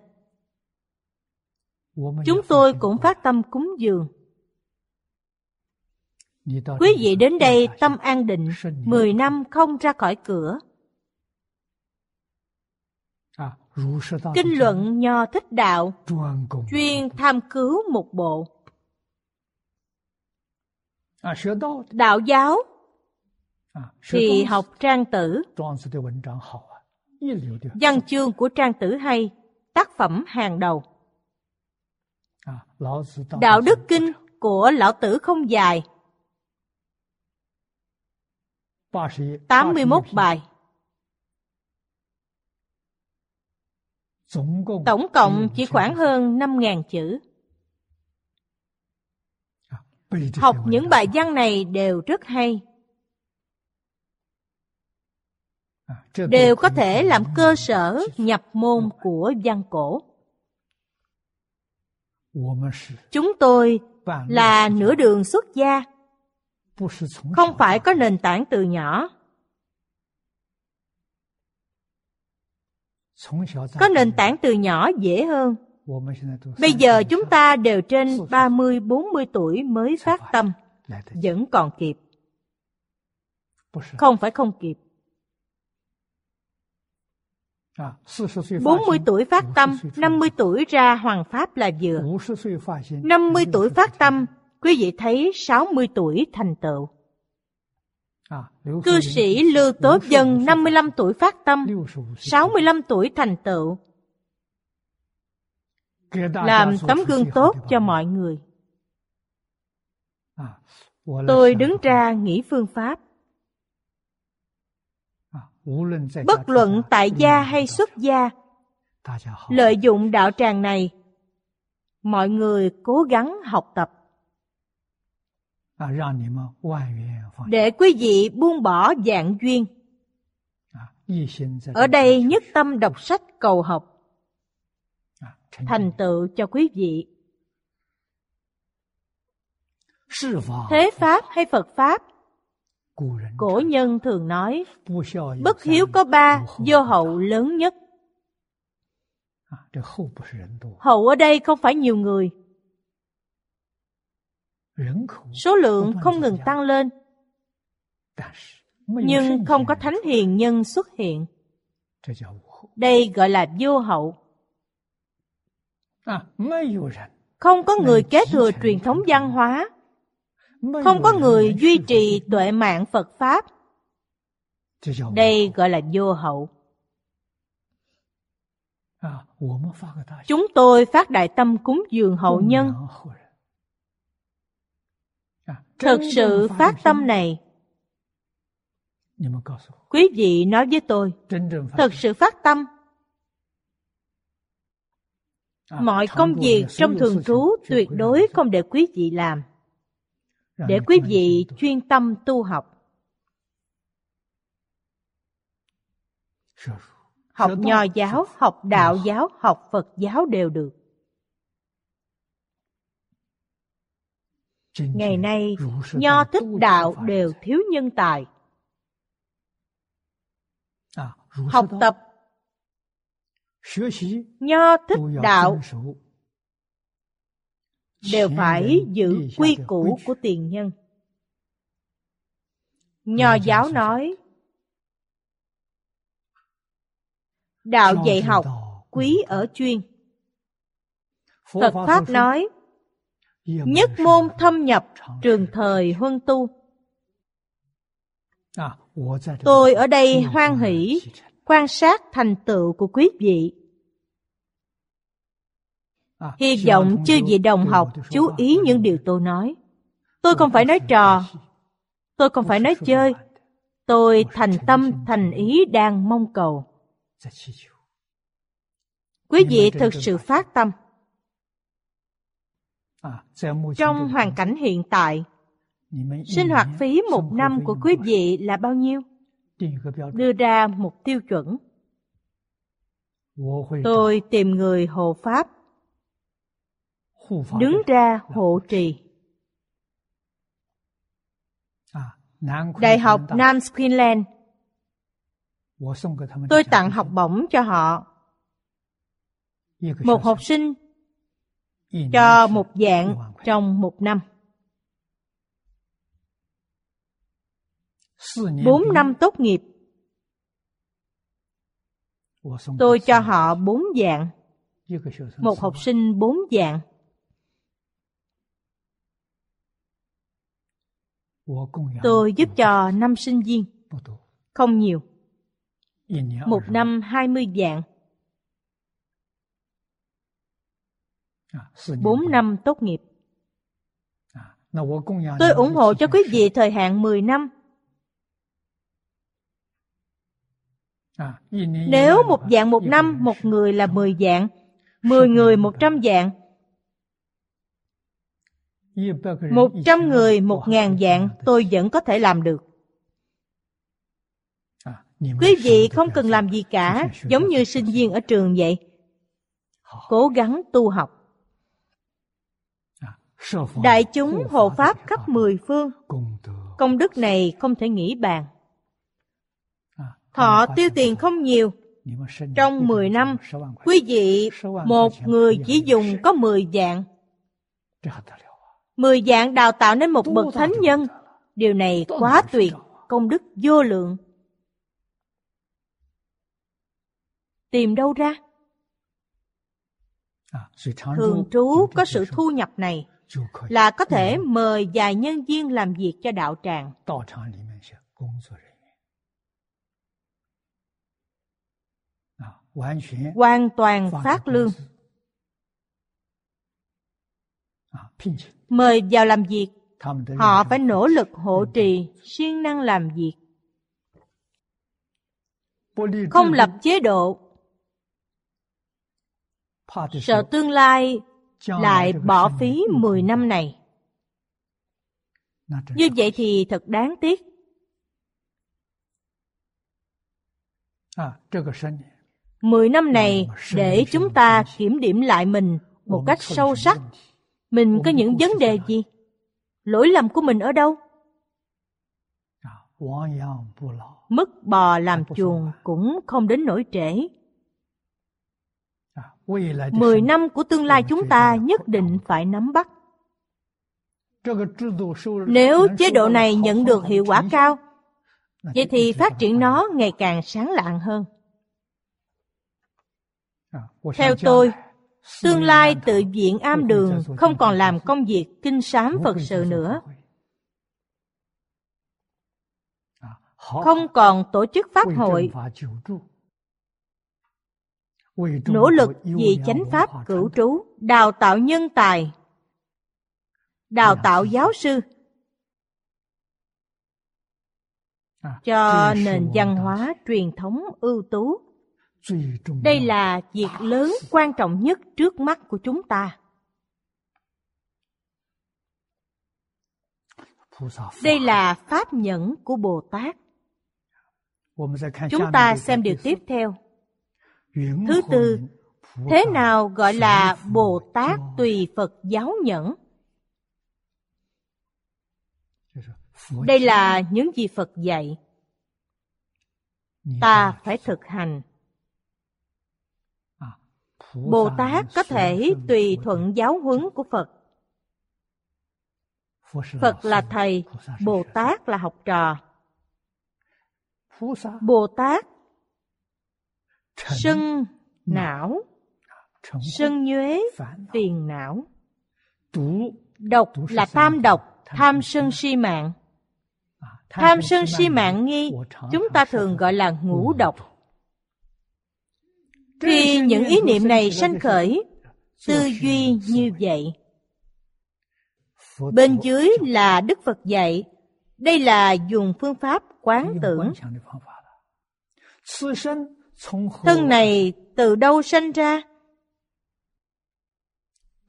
Chúng tôi cũng phát tâm cúng dường. Quý vị đến đây tâm an định, 10 năm không ra khỏi cửa. Kinh luận Nho Thích Đạo, chuyên tham cứu một bộ. Đạo giáo thì học trang tử. Văn chương của trang tử hay, tác phẩm hàng đầu. Đạo đức kinh của lão tử không dài. 81 bài. Tổng cộng chỉ khoảng hơn 5.000 chữ. Học những bài văn này đều rất hay. Đều có thể làm cơ sở nhập môn của văn cổ. Chúng tôi là nửa đường xuất gia. Không phải có nền tảng từ nhỏ. Có nền tảng từ nhỏ dễ hơn. Bây giờ chúng ta đều trên 30-40 tuổi mới phát tâm, vẫn còn kịp. Không phải không kịp. 40 tuổi phát tâm, 50 tuổi ra hoàng pháp là vừa. 50 tuổi phát tâm, quý vị thấy 60 tuổi thành tựu. Cư sĩ Lưu Tốt Dân 55 tuổi phát tâm, 65 tuổi thành tựu, làm tấm gương tốt cho mọi người. Tôi đứng ra nghĩ phương pháp. Bất luận tại gia hay xuất gia lợi dụng đạo tràng này mọi người cố gắng học tập. Để quý vị buông bỏ dạng duyên. Ở đây nhất tâm đọc sách cầu học thành tựu cho quý vị. Thế Pháp hay Phật Pháp? Cổ nhân thường nói, bất hiếu có ba, vô hậu lớn nhất. À, hậu ở đây không phải nhiều người. Số lượng không ngừng tăng lên. Nhưng không có thánh hiền nhân xuất hiện. Đây gọi là vô hậu. Không có người kế thừa truyền thống văn hóa. Không có người duy trì tuệ mạng Phật Pháp. Đây gọi là vô hậu. Chúng tôi phát đại tâm cúng dường hậu nhân. Thực sự phát tâm này. Quý vị nói với tôi Thực sự phát tâm mọi công việc trong thường trú tuyệt đối không để quý vị làm. Để quý vị chuyên tâm tu học. Học nho giáo học đạo giáo học phật giáo đều được. Ngày nay nho thích đạo đều thiếu nhân tài. Học tập nho thích đạo đều phải giữ quy củ của tiền nhân. Nho giáo nói đạo dạy học quý ở chuyên. Phật pháp nói nhất môn thâm nhập trường thời huân tu. À, Tôi ở đây hoan hỷ quan sát thành tựu của quý vị. Hy vọng chư vị đồng học chú ý những điều tôi nói. Tôi không phải nói trò, tôi không phải nói chơi. Tôi thành tâm, thành ý đang mong cầu. Quý vị thực sự phát tâm. Trong hoàn cảnh hiện tại, sinh hoạt phí một năm của quý vị là bao nhiêu? đưa ra một tiêu chuẩn. Tôi tìm người hộ pháp. Đứng ra hộ trì. Đại học nam queensland. Tôi tặng học bổng cho họ. Một học sinh cho một dạng trong một năm. 4 năm tốt nghiệp. tôi cho họ bốn dạng. một học sinh bốn dạng. tôi giúp cho năm sinh viên. không nhiều. một năm hai mươi dạng. bốn năm tốt nghiệp. tôi ủng hộ cho quý vị thời hạn mười năm. Nếu một dạng một năm, một người là 10 dạng, 10 người 100 dạng, 100 người một ngàn dạng tôi vẫn có thể làm được. Quý vị không cần làm gì cả, giống như sinh viên ở trường vậy. Cố gắng tu học. Đại chúng hộ pháp khắp mười phương. Công đức này không thể nghĩ bàn. Thọ tiêu tiền không nhiều. Trong 10 năm, quý vị một người chỉ dùng có 10 dạng. 10 dạng đào tạo nên một bậc thánh nhân. Điều này quá tuyệt, công đức vô lượng. Tìm đâu ra? Thường trú có sự thu nhập này là có thể mời vài nhân viên làm việc cho đạo tràng. Hoàn toàn phát lương. Mời vào làm việc, họ phải nỗ lực hộ trì, siêng năng làm việc. Không lập chế độ, sợ tương lai lại bỏ phí 10 năm này. Như vậy thì thật đáng tiếc. Mười năm này để chúng ta kiểm điểm lại mình một cách sâu sắc. Mình có những vấn đề gì? Lỗi lầm của mình ở đâu? Mất bò làm chuồng cũng không đến nỗi trễ. Mười năm của tương lai chúng ta nhất định phải nắm bắt. Nếu chế độ này nhận được hiệu quả cao, vậy thì phát triển nó ngày càng sáng lạng hơn. Theo tôi, tương lai tự viện am đường không còn làm công việc kinh sám Phật sự nữa. Không còn tổ chức pháp hội, nỗ lực vì chánh pháp cửu trú, đào tạo nhân tài, đào tạo giáo sư, cho nền văn hóa truyền thống ưu tú. Đây là việc lớn quan trọng nhất trước mắt của chúng ta. Đây là pháp nhẫn của Bồ Tát. Chúng ta xem điều tiếp theo. Thứ tư, thế nào gọi là Bồ Tát tùy Phật giáo nhẫn? Đây là những gì Phật dạy. Ta phải thực hành. Bồ Tát có thể tùy thuận giáo huấn của Phật. Phật là thầy, Bồ Tát là học trò. Bồ Tát sân não sân nhuế phiền não độc là tam độc tham sân si mạng tham sân si mạng nghi chúng ta thường gọi là ngũ độc khi những ý niệm này sanh khởi, tư duy như vậy bên dưới là đức phật dạy, đây là dùng phương pháp quán tưởng Thân này từ đâu sanh ra?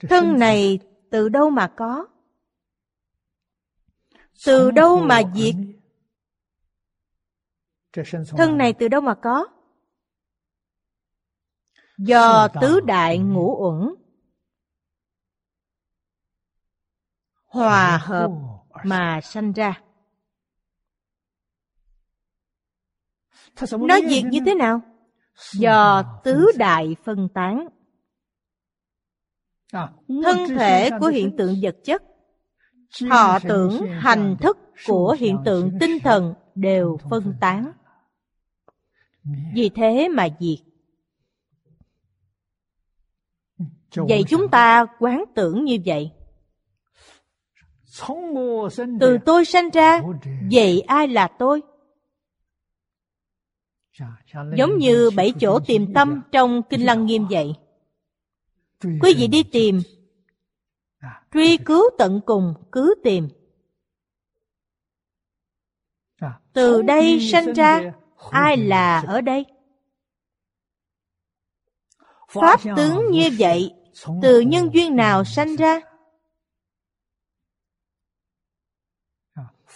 Thân này từ đâu mà có? Từ đâu mà diệt? Thân này từ đâu mà có? Do tứ đại ngũ uẩn hòa hợp mà sanh ra. Nó diệt như thế nào? do tứ đại phân tán. À, Thân thể của hiện tượng vật chất, họ tưởng hành thức của hiện tượng tinh thần đều phân tán. Vì thế mà diệt. Vậy chúng ta quán tưởng như vậy. Từ tôi sanh ra, vậy ai là tôi? Giống như bảy chỗ tìm tâm trong Kinh Lăng Nghiêm vậy. Quý vị đi tìm, truy cứu tận cùng, cứ tìm. Từ đây sanh ra, ai là ở đây? Pháp tướng như vậy, từ nhân duyên nào sanh ra?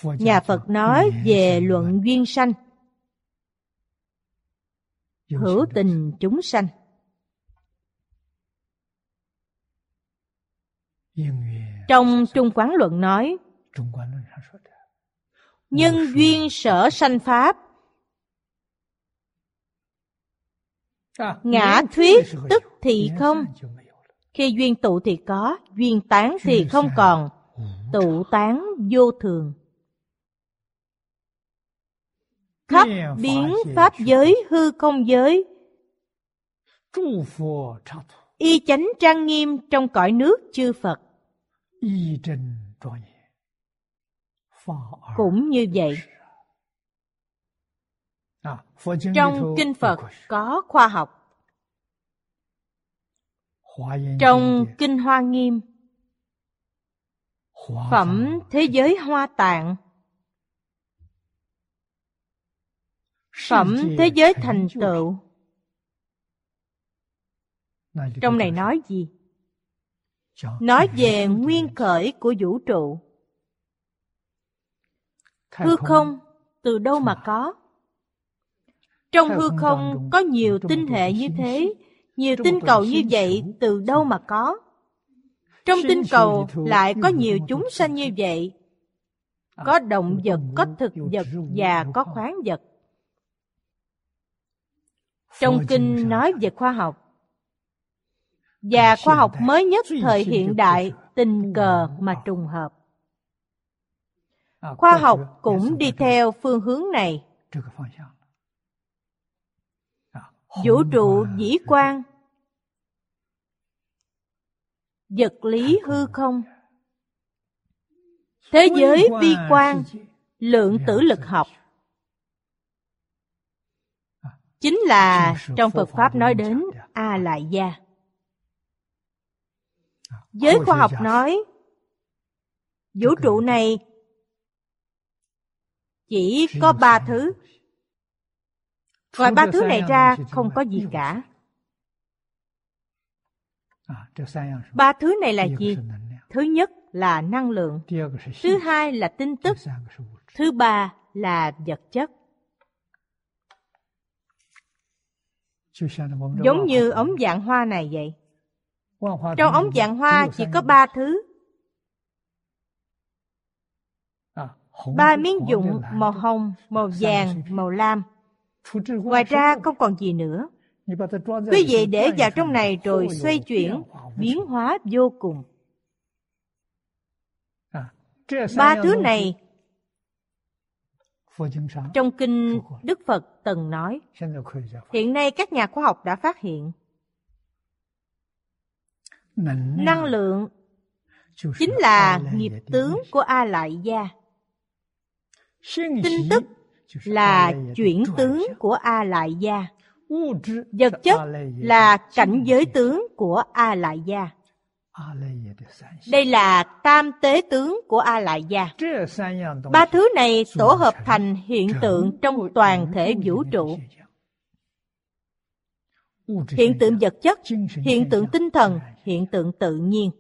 Nhà Phật nói về luận duyên sanh. Hữu tình chúng sanh. Trong trung quán luận nói nhân duyên sở sanh pháp. Ngã thuyết tức thì không. Khi duyên tụ thì có, duyên tán thì không còn. Tụ tán vô thường. Khắp biến pháp giới hư không giới. Y chánh trang nghiêm trong cõi nước chư Phật. Cũng như vậy. Trong kinh Phật có khoa học. Trong kinh Hoa Nghiêm, phẩm thế giới hoa tạng, phẩm thế giới thành tựu. Trong này nói gì? Nói về nguyên khởi của vũ trụ. Hư không? từ đâu mà có? Trong hư không có nhiều tinh hệ như thế, nhiều tinh cầu như vậy từ đâu mà có? Trong tinh cầu lại có nhiều chúng sanh như vậy. Có động vật, có thực vật và có khoáng vật. Trong kinh nói về khoa học. Và khoa học mới nhất thời hiện đại tình cờ mà trùng hợp. Khoa học cũng đi theo phương hướng này. Vũ trụ dĩ quan. Vật lý hư không. Thế giới vi quan Lượng tử lực học. Chính là trong Phật Pháp nói đến A Lại Gia. Giới khoa học nói Vũ trụ này chỉ có ba thứ Ngoài ba thứ này ra không có gì cả. Ba thứ này là gì? Thứ nhất là năng lượng. Thứ hai là tin tức. Thứ ba là vật chất. Giống như ống dạng hoa này vậy. Trong ống dạng hoa chỉ có ba thứ. Ba miếng dụng màu hồng, màu vàng, màu lam. Ngoài ra không còn gì nữa. Quý vị để vào trong này rồi xoay chuyển, biến hóa vô cùng. Ba thứ này trong kinh Đức Phật từng nói, hiện nay các nhà khoa học đã phát hiện năng lượng chính là nghiệp tướng của A Lại Gia. Tin tức là chuyển tướng của A Lại Gia. Vật chất là cảnh giới tướng của A Lại Gia. Đây là tam tế tướng của A Lại Gia. Ba thứ này tổ hợp thành hiện tượng trong toàn thể vũ trụ. Hiện tượng vật chất, hiện tượng tinh thần, hiện tượng tự nhiên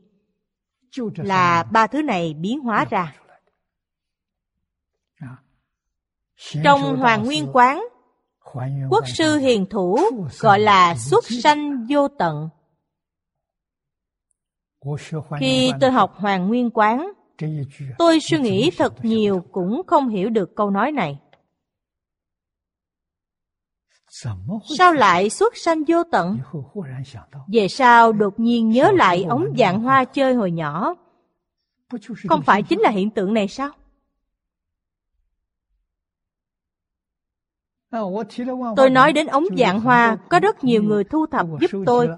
là ba thứ này biến hóa ra. Trong Hoàng Nguyên Quán, quốc sư hiền thủ gọi là xuất sanh vô tận. Khi tôi học Hoàng Nguyên Quán, tôi suy nghĩ thật nhiều cũng không hiểu được câu nói này. Sao lại xuất sanh vô tận? Về sau đột nhiên nhớ lại ống dạng hoa chơi hồi nhỏ. Không phải chính là hiện tượng này sao? Tôi nói đến ống dạng hoa, có rất nhiều người thu thập giúp tôi.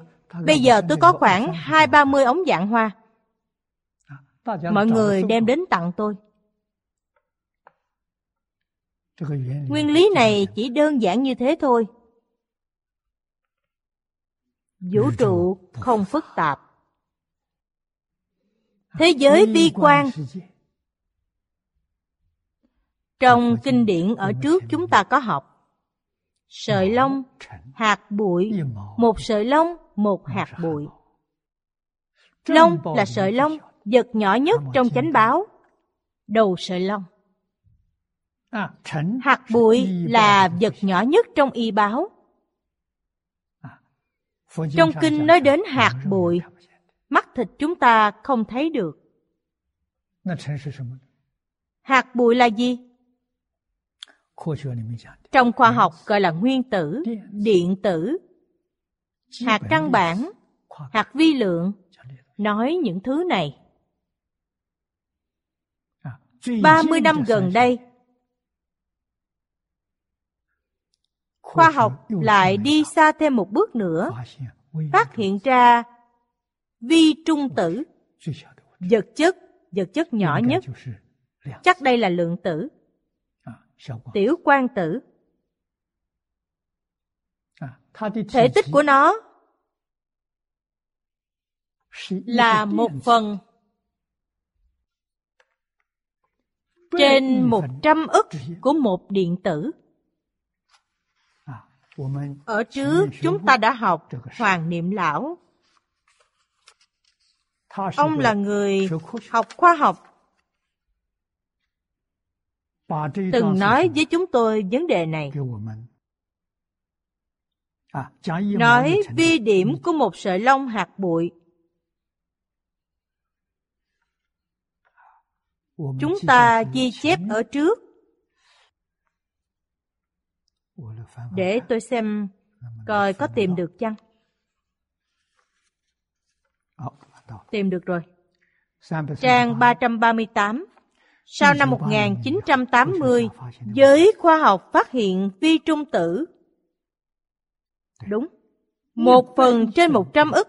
Bây giờ tôi có khoảng hai ba mươi ống dạng hoa. Mọi người đem đến tặng tôi. Nguyên lý này chỉ đơn giản như thế thôi. Vũ trụ không phức tạp. Thế giới vi quan Trong kinh điển ở trước chúng ta có học sợi lông, hạt bụi, một sợi lông, một hạt bụi. Lông là sợi lông, vật nhỏ nhất trong chánh báo, đầu sợi lông. Hạt bụi là vật nhỏ nhất trong y báo. Trong kinh nói đến hạt bụi, mắt thịt chúng ta không thấy được. Hạt bụi là gì? Trong khoa học gọi là nguyên tử, điện tử. hạt căn bản, hạt vi lượng, nói những thứ này. 30 năm gần đây, khoa học lại đi xa thêm một bước nữa, phát hiện ra vi trung tử, vật chất, vật chất nhỏ nhất. Chắc đây là lượng tử, tiểu quan tử. Thể tích của nó là một phần trên một trăm ức của một điện tử. Ở trước chúng ta đã học Hoàng Niệm Lão. Ông là người học khoa học. Từng nói với chúng tôi vấn đề này. Nói vi điểm của một sợi lông hạt bụi. Chúng ta ghi chép ở trước. Để tôi xem coi có tìm được chăng. tìm được rồi. Trang 338 sau năm 1980 giới khoa học phát hiện vi trung tử. Đúng. Một phần trên một trăm ức.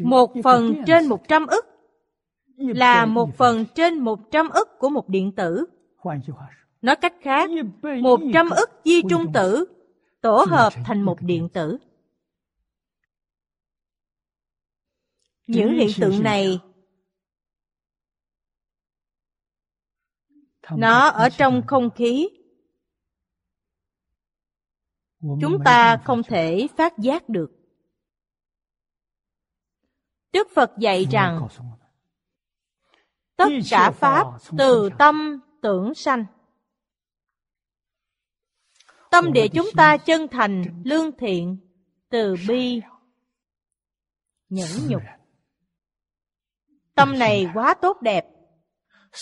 Một phần trên một trăm ức là một phần trên một trăm ức của một điện tử. Nói cách khác, một trăm ức di trung tử tổ hợp thành một điện tử. Những hiện tượng này nó ở trong không khí. Chúng ta không thể phát giác được. Đức Phật dạy rằng tất cả pháp từ tâm tưởng sanh. Tâm địa chúng ta chân thành, lương thiện, từ bi, nhẫn nhục. Tâm này quá tốt đẹp.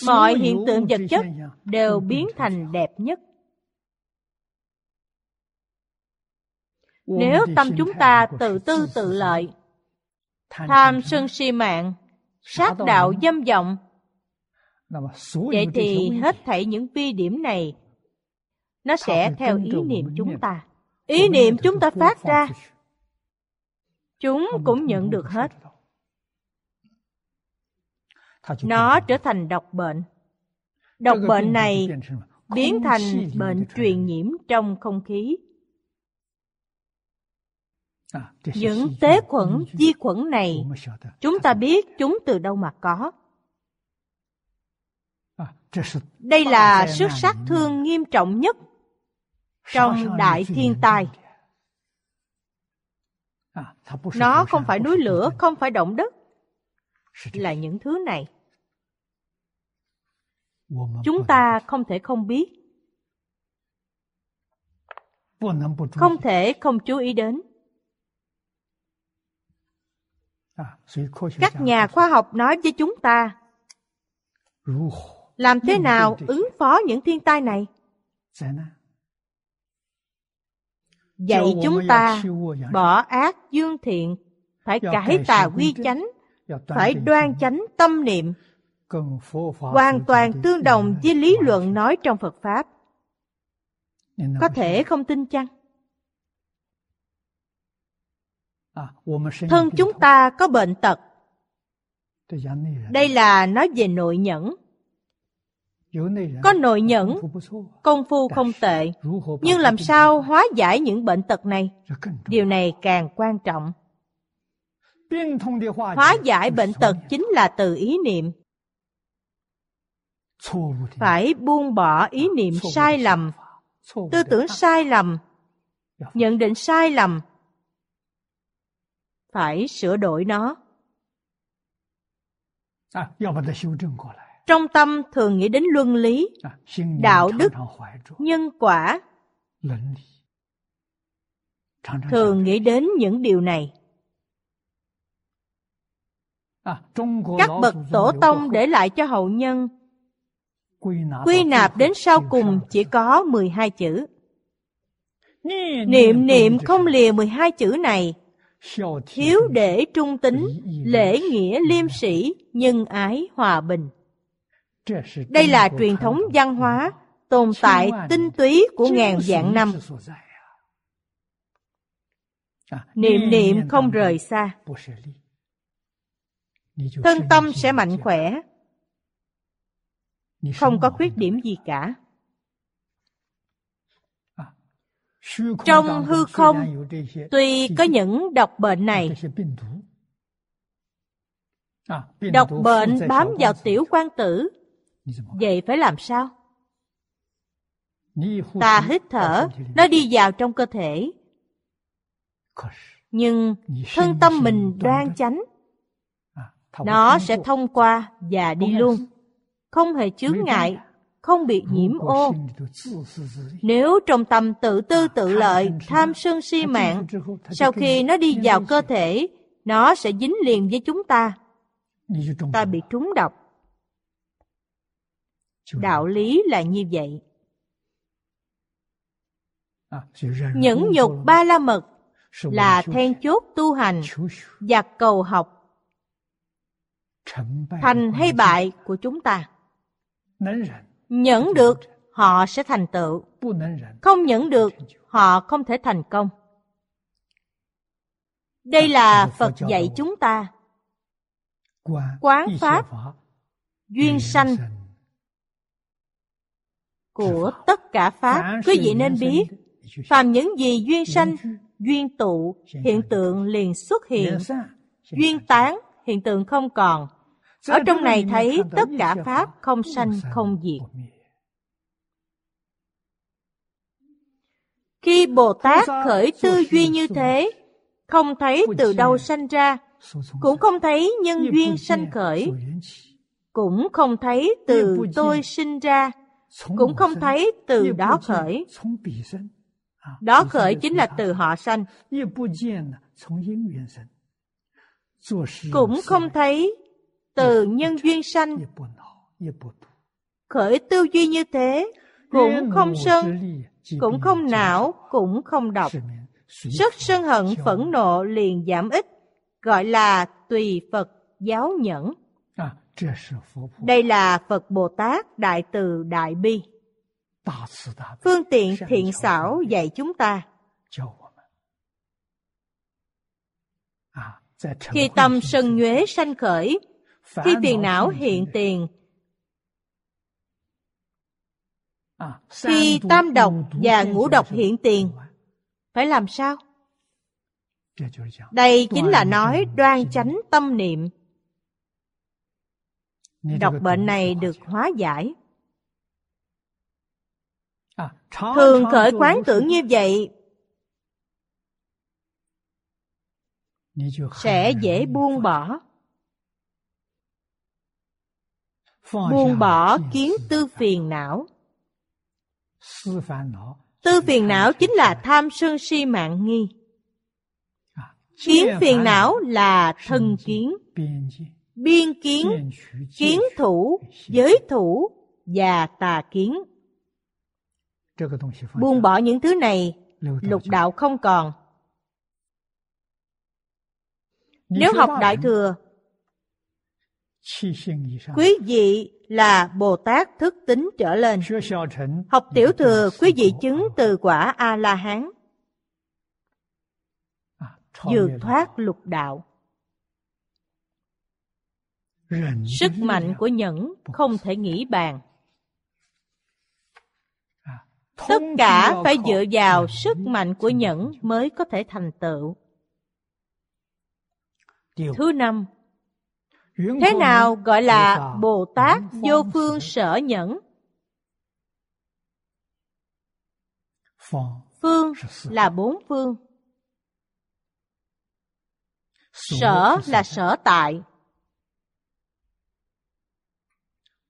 Mọi hiện tượng vật chất đều biến thành đẹp nhất. Nếu tâm chúng ta tự tư tự lợi, tham sân si mạng, sát đạo dâm vọng. Vậy thì hết thảy những vi điểm này nó sẽ theo ý niệm chúng ta. Ý niệm chúng ta phát ra, chúng cũng nhận được hết. Nó trở thành độc bệnh. Độc bệnh này biến thành bệnh truyền nhiễm trong không khí. Những tế khuẩn, di khuẩn này, chúng ta biết chúng từ đâu mà có. Đây là sức sát thương nghiêm trọng nhất trong đại thiên tai. Nó không phải núi lửa, không phải động đất, là những thứ này. Chúng ta không thể không biết. Không thể không chú ý đến. các nhà khoa học nói với chúng ta làm thế nào ứng phó những thiên tai này? Dạy chúng ta bỏ ác dương thiện phải cải tà quy chánh phải đoan chánh tâm niệm hoàn toàn tương đồng với lý luận nói trong phật pháp. Có thể không tin chăng? À, thân chúng ta có bệnh tật. Đây là nói về nội nhẫn. Có nội nhẫn công phu không tệ. nhưng làm sao hóa giải những bệnh tật này? Điều này càng quan trọng. Hóa giải bệnh tật chính là từ ý niệm phải buông bỏ ý niệm sai lầm. tư tưởng sai lầm. nhận định sai lầm. Phải sửa đổi nó. Trong tâm thường nghĩ đến luân lý, đạo đức, nhân quả. Thường nghĩ đến những điều này. Các bậc tổ tông để lại cho hậu nhân quy nạp đến sau cùng chỉ có 12 chữ. Niệm niệm không lìa 12 chữ này, hiếu để trung tính, lễ nghĩa liêm sĩ, nhân ái hòa bình. Đây là truyền thống văn hóa tồn tại tinh túy của ngàn vạn năm. Niệm niệm không rời xa. Thân tâm sẽ mạnh khỏe, không có khuyết điểm gì cả. Trong hư không, tuy có những độc bệnh này, độc bệnh bám vào tiểu quan tử, vậy phải làm sao? Ta hít thở, nó đi vào trong cơ thể. Nhưng thân tâm mình đoan chánh, nó sẽ thông qua và đi luôn, không hề chướng ngại, không bị nhiễm ô. Nếu trong tâm tự tư tự lợi, tham sân si mạng, sau khi nó đi vào cơ thể, nó sẽ dính liền với chúng ta. Ta bị trúng độc. Đạo lý là như vậy. Nhẫn nhục ba la mật là then chốt tu hành và cầu học thành hay bại của chúng ta. Nhẫn được, họ sẽ thành tựu. Không nhẫn được, họ không thể thành công. Đây là Phật dạy chúng ta. Quán Pháp, duyên sanh của tất cả Pháp, quý vị nên biết, phàm những gì duyên sanh, duyên tụ, hiện tượng liền xuất hiện. Duyên tán, hiện tượng không còn. Ở trong này thấy tất cả Pháp không sanh không diệt. Khi Bồ Tát khởi tư duy như thế, không thấy từ đâu sanh ra, cũng không thấy nhân duyên sanh khởi, cũng không thấy từ tôi sinh ra, cũng không thấy từ đó khởi. Đó khởi chính là từ họ sanh. Cũng không thấy từ nhân duyên sanh. Khởi tư duy như thế, cũng không sân, cũng không não, cũng không độc. Rất sân hận phẫn nộ liền giảm ít, gọi là tùy Phật giáo nhẫn. Đây là Phật Bồ Tát Đại Từ Đại Bi. Phương tiện thiện xảo dạy chúng ta. Khi tâm sân nhuế sanh khởi, khi phiền não hiện tiền, khi tam độc và ngũ độc hiện tiền, phải làm sao? Đây chính là nói đoan chánh tâm niệm. Độc bệnh này được hóa giải. Thường khởi quán tưởng như vậy sẽ dễ buông bỏ. Buông bỏ kiến tư phiền não. Tư phiền não chính là tham sân si mạng nghi. Kiến phiền não là thân kiến, biên kiến, kiến thủ, giới thủ và tà kiến. Buông bỏ những thứ này, lục đạo không còn. Nếu học Đại Thừa, quý vị là Bồ Tát thức tính trở lên. Học Tiểu Thừa, quý vị chứng từ quả A-la-hán. Vượt thoát lục đạo. Sức mạnh của nhẫn không thể nghĩ bàn. Tất cả phải dựa vào sức mạnh của nhẫn mới có thể thành tựu. Thứ năm, thế nào gọi là Bồ Tát vô phương sở nhẫn? Phương là bốn phương. Sở là sở tại.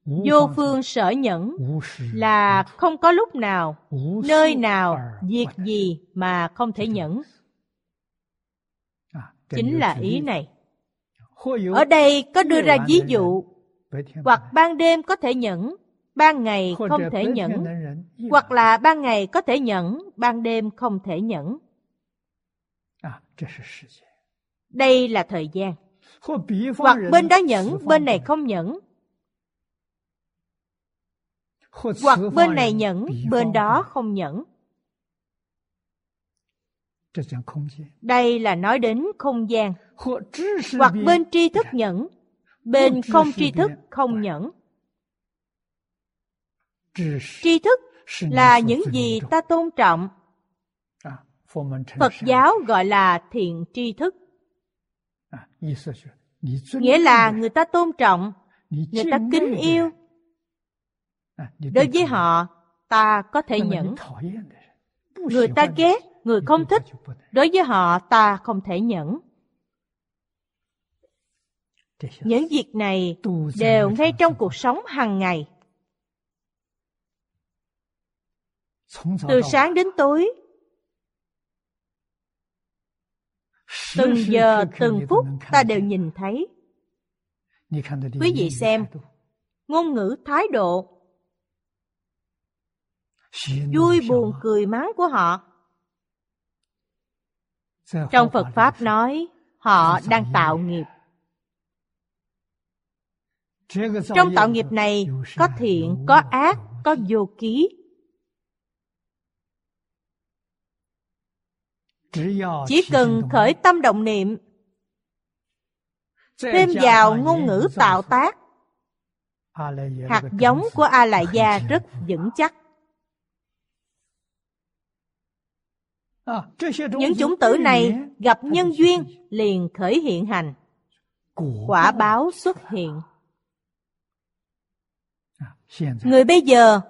Vô phương sở nhẫn là không có lúc nào, nơi nào, việc gì mà không thể nhẫn. Chính là ý này ở đây có đưa ra ví dụ. hoặc ban đêm có thể nhẫn ban ngày không thể nhẫn. hoặc là ban ngày có thể nhẫn ban đêm không thể nhẫn. Đây là thời gian. Hoặc bên đó nhẫn bên này không nhẫn. Hoặc bên này nhẫn bên đó không nhẫn. Đây là nói đến không gian hoặc bên tri thức nhẫn bên không tri thức không nhẫn. tri thức là những gì ta tôn trọng. Phật giáo gọi là thiện tri thức. Nghĩa là người ta tôn trọng người ta kính yêu. Đối với họ ta có thể nhẫn. người ta ghét người không thích. đối với họ ta không thể nhẫn. Những việc này đều ngay trong cuộc sống hàng ngày. Từ sáng đến tối, từng giờ, từng phút ta đều nhìn thấy. Quý vị xem, ngôn ngữ thái độ, vui buồn cười mắng của họ. Trong Phật Pháp nói, họ đang tạo nghiệp trong tạo nghiệp này có thiện, có ác, có vô ký. Chỉ cần khởi tâm động niệm, thêm vào ngôn ngữ tạo tác, hạt giống của a lại gia rất vững chắc. Những chủng tử này gặp nhân duyên liền khởi hiện hành. Quả báo xuất hiện người bây giờ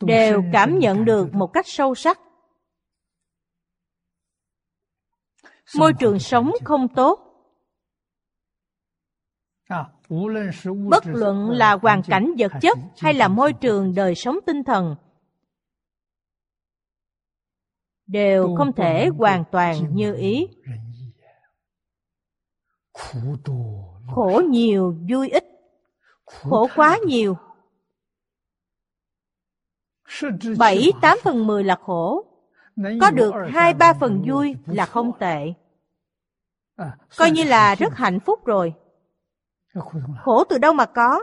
đều cảm nhận được một cách sâu sắc。môi trường sống không tốt bất luận là hoàn cảnh vật chất hay là môi trường đời sống tinh thần đều không thể hoàn toàn như ý khổ nhiều vui ích khổ quá nhiều. Bảy, tám phần mười là khổ. Có được hai, ba phần vui là không tệ. Coi như là rất hạnh phúc rồi. Khổ từ đâu mà có?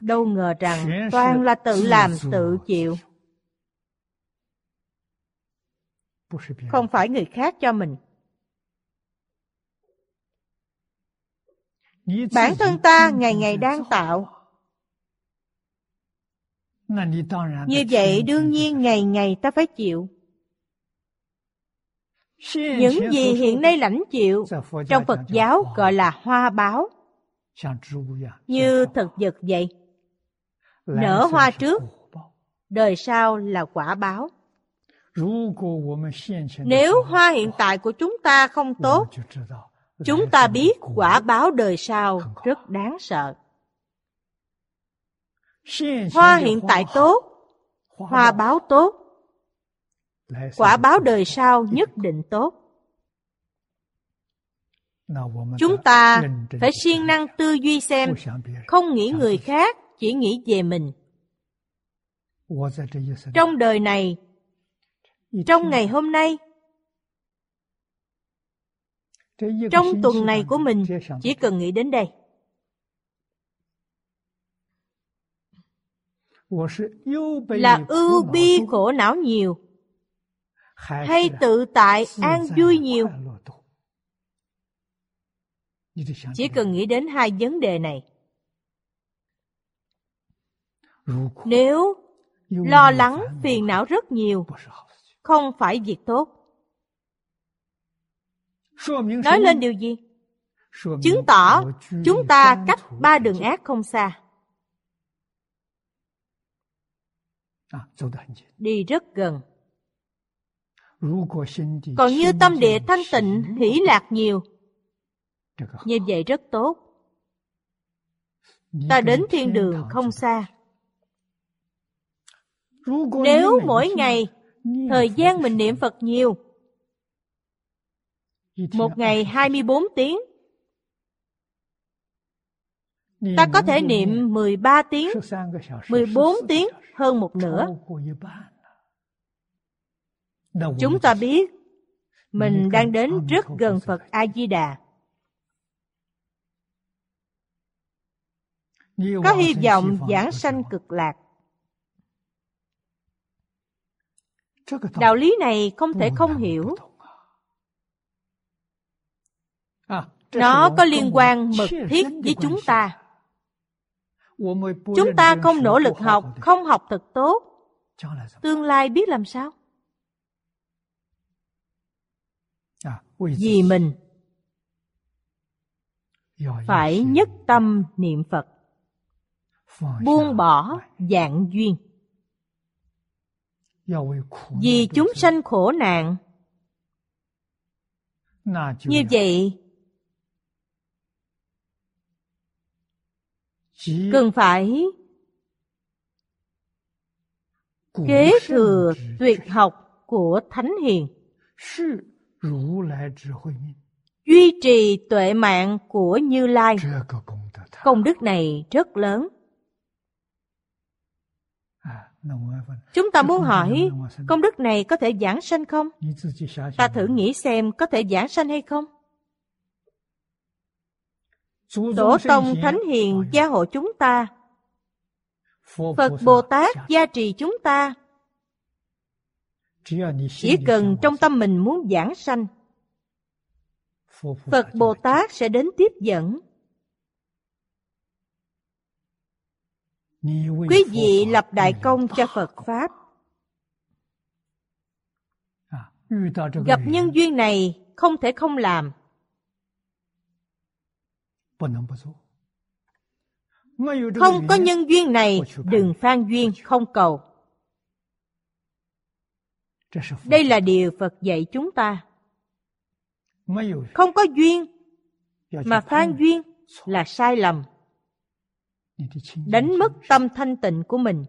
Đâu ngờ rằng toàn là tự làm, tự chịu. Không phải người khác cho mình. bản thân ta ngày ngày đang tạo. Như vậy đương nhiên ngày ngày ta phải chịu. Những gì hiện nay lãnh chịu trong phật giáo gọi là hoa báo. Như thực vật vậy. Nở hoa trước, đời sau là quả báo. Nếu hoa hiện tại của chúng ta không tốt chúng ta biết quả báo đời sau rất đáng sợ. Hoa hiện tại tốt, hoa báo tốt. Quả báo đời sau nhất định tốt. Chúng ta phải siêng năng tư duy xem, không nghĩ người khác, chỉ nghĩ về mình. Trong đời này, trong ngày hôm nay trong tuần này của mình chỉ cần nghĩ đến đây. Là ưu bi khổ não nhiều hay tự tại an vui nhiều. chỉ cần nghĩ đến hai vấn đề này. Nếu lo lắng phiền não rất nhiều không phải việc tốt nói lên điều gì? chứng tỏ chúng ta cách ba đường ác không xa. Đi rất gần. còn như tâm địa thanh tịnh hỷ lạc nhiều như vậy rất tốt。ta đến thiên đường không xa nếu mỗi ngày thời gian mình niệm phật nhiều một ngày 24 24 tiếng, Ta có thể niệm 13 tiếng, 14 tiếng hơn một nửa. Chúng ta biết mình đang đến rất gần Phật A-di-đà. Có hy vọng giảng sanh cực lạc. Đạo lý này không thể không hiểu. Nó có liên quan mật thiết với chúng ta. Chúng ta không nỗ lực học, không học thật tốt. Tương lai biết làm sao? Vì mình phải nhất tâm niệm Phật, buông bỏ dạng duyên. Vì chúng sanh khổ nạn, như vậy cần phải kế thừa tuyệt học của thánh hiền. Duy trì tuệ mạng của như lai. Công đức này rất lớn. Chúng ta muốn hỏi công đức này có thể giảng sanh không? Ta thử nghĩ xem có thể giảng sanh hay không Tổ tông Thánh Hiền gia hộ chúng ta. Phật Bồ Tát gia trì chúng ta. Chỉ cần trong tâm mình muốn giảng sanh, Phật Bồ Tát sẽ đến tiếp dẫn. Quý vị lập đại công cho Phật Pháp. Gặp nhân duyên này không thể không làm. Không có nhân duyên này, đừng phan duyên, không cầu. Đây là điều Phật dạy chúng ta. Không có duyên, mà phan duyên là sai lầm. Đánh mất tâm thanh tịnh của mình.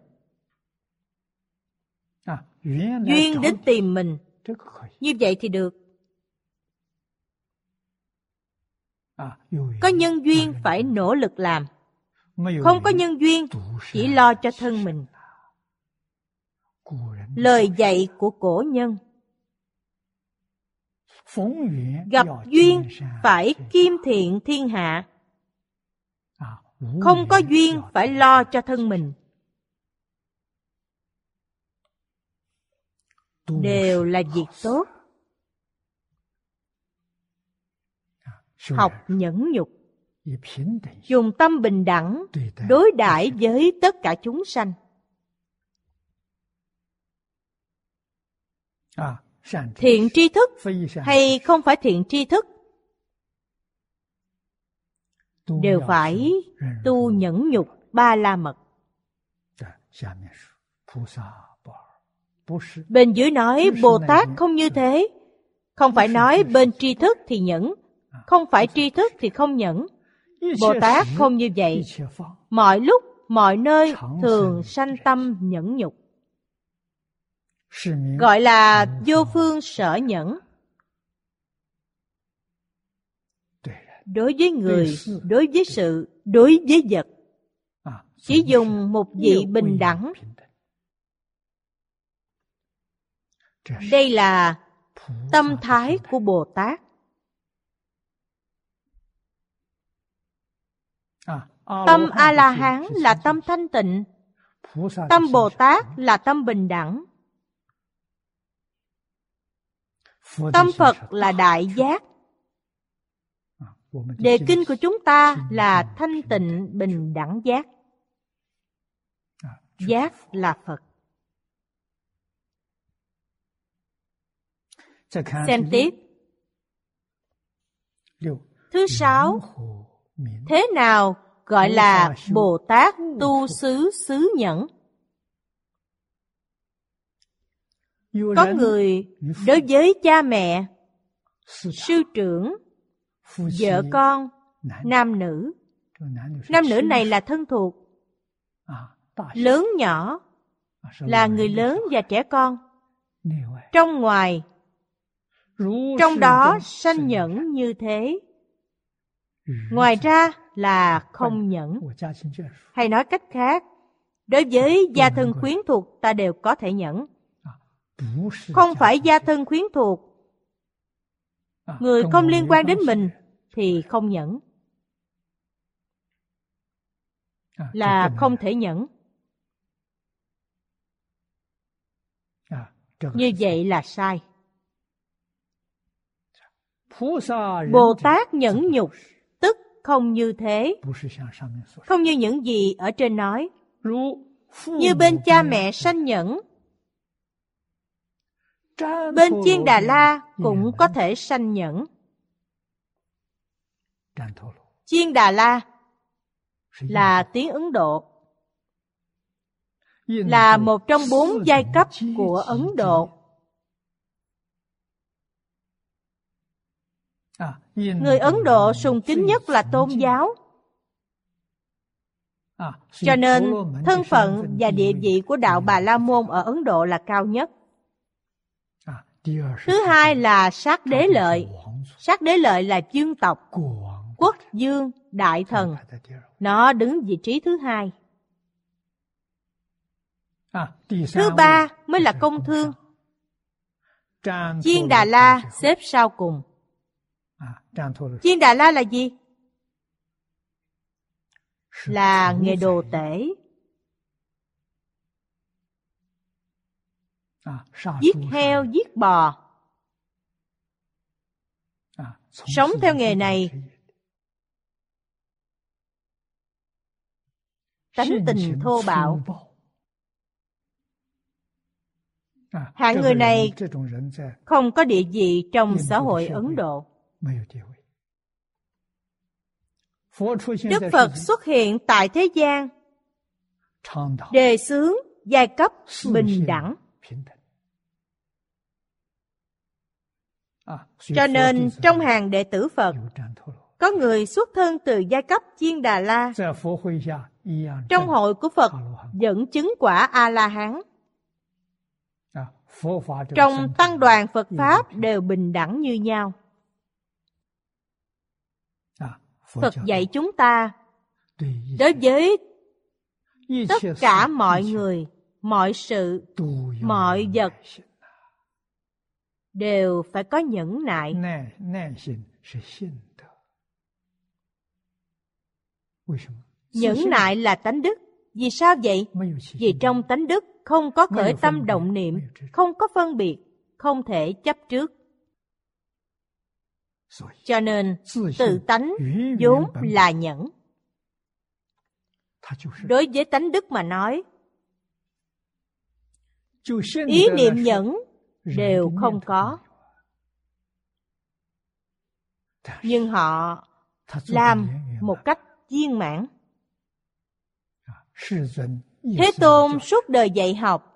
Duyên đến tìm mình. Như vậy thì được. Có nhân duyên phải nỗ lực làm. Không có nhân duyên, chỉ lo cho thân mình. Lời dạy của cổ nhân Gặp duyên phải kim thiện thiên hạ Không có duyên phải lo cho thân mình Đều là việc tốt học nhẫn nhục. dùng tâm bình đẳng đối đãi với tất cả chúng sanh. thiện tri thức hay không phải thiện tri thức? đều phải tu nhẫn nhục ba la mật. bên dưới nói bồ tát không như thế. Không phải nói bên tri thức thì nhẫn không phải tri thức thì không nhẫn. Bồ Tát không như vậy. Mọi lúc, mọi nơi thường sanh tâm nhẫn nhục. Gọi là vô phương sở nhẫn. Đối với người, đối với sự, đối với vật. Chỉ dùng một vị bình đẳng. Đây là tâm thái của Bồ Tát. Tâm A-la-hán là tâm thanh tịnh. Tâm Bồ Tát là tâm bình đẳng. Tâm Phật là đại giác. Đề kinh của chúng ta là thanh tịnh bình đẳng giác. Giác là Phật. Xem tiếp. Thứ sáu, thế nào gọi là Bồ Tát tu xứ xứ nhẫn. Có người đối với cha mẹ, sư trưởng, vợ con, nam nữ. Nam nữ này là thân thuộc. Lớn nhỏ là người lớn và trẻ con. Trong ngoài, trong đó sanh nhẫn như thế Ngoài ra là không nhẫn. Hay nói cách khác, đối với gia thân khuyến thuộc ta đều có thể nhẫn. Không phải gia thân khuyến thuộc, người không liên quan đến mình thì không nhẫn. Là không thể nhẫn. Như vậy là sai. Bồ Tát nhẫn nhục không như thế, không như những gì ở trên nói. Như bên cha mẹ sanh nhẫn, bên chiên Đà La cũng có thể sanh nhẫn. Chiên Đà La là tiếng Ấn Độ, là một trong bốn giai cấp của Ấn Độ. người ấn độ sùng kính nhất là tôn giáo. Cho nên thân phận và địa vị của đạo bà la môn ở ấn độ là cao nhất. Thứ hai là sát đế lợi. sát đế lợi là dương tộc quốc dương đại thần. nó đứng vị trí thứ hai. Thứ ba mới là công thương. chiên đà la xếp sau cùng. Chiên Đà La là gì? Là nghề đồ tể. Giết heo, giết bò. Sống theo nghề này. Tánh tình thô bạo. Hạng người này không có địa vị trong xã hội Ấn Độ. Đức Phật xuất hiện tại thế gian. Đề xướng giai cấp bình đẳng. À, cho nên trong hàng đệ tử phật có người xuất thân từ giai cấp chiên đà la. Trong hội của phật dẫn chứng quả a la hán trong tăng đoàn phật pháp đều bình đẳng như nhau. phật dạy chúng ta đối với tất cả mọi người mọi sự mọi vật đều phải có nhẫn nại. Nhẫn nại là tánh đức. Vì sao vậy? Vì trong tánh đức không có khởi tâm động niệm không có phân biệt không thể chấp trước cho nên tự tánh vốn là nhẫn. Đối với tánh đức mà nói ý niệm nhẫn đều không có. nhưng họ làm một cách viên mãn. Thế tôn suốt đời dạy học.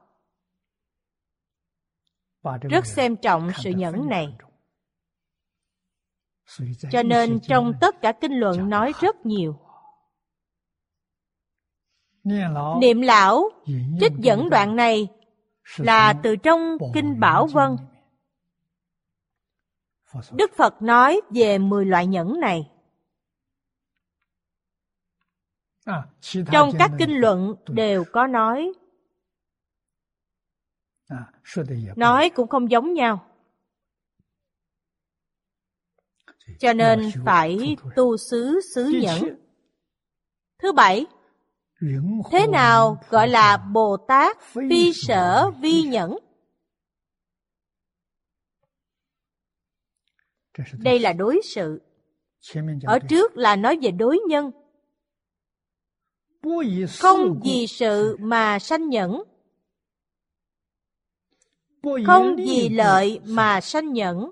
Rất xem trọng sự nhẫn này cho nên trong tất cả kinh luận nói rất nhiều. Niệm lão trích dẫn đoạn này là từ trong Kinh Bảo Vân. Đức Phật nói về 10 loại nhẫn này. Trong các kinh luận đều có nói. Nói cũng không giống nhau. cho nên phải tu xứ xứ nhẫn. thứ bảy thế nào gọi là bồ tát phi sở vi nhẫn? Đây là đối sự. Ở trước là nói về đối nhân. Không vì sự mà sanh nhẫn. Không vì lợi mà sanh nhẫn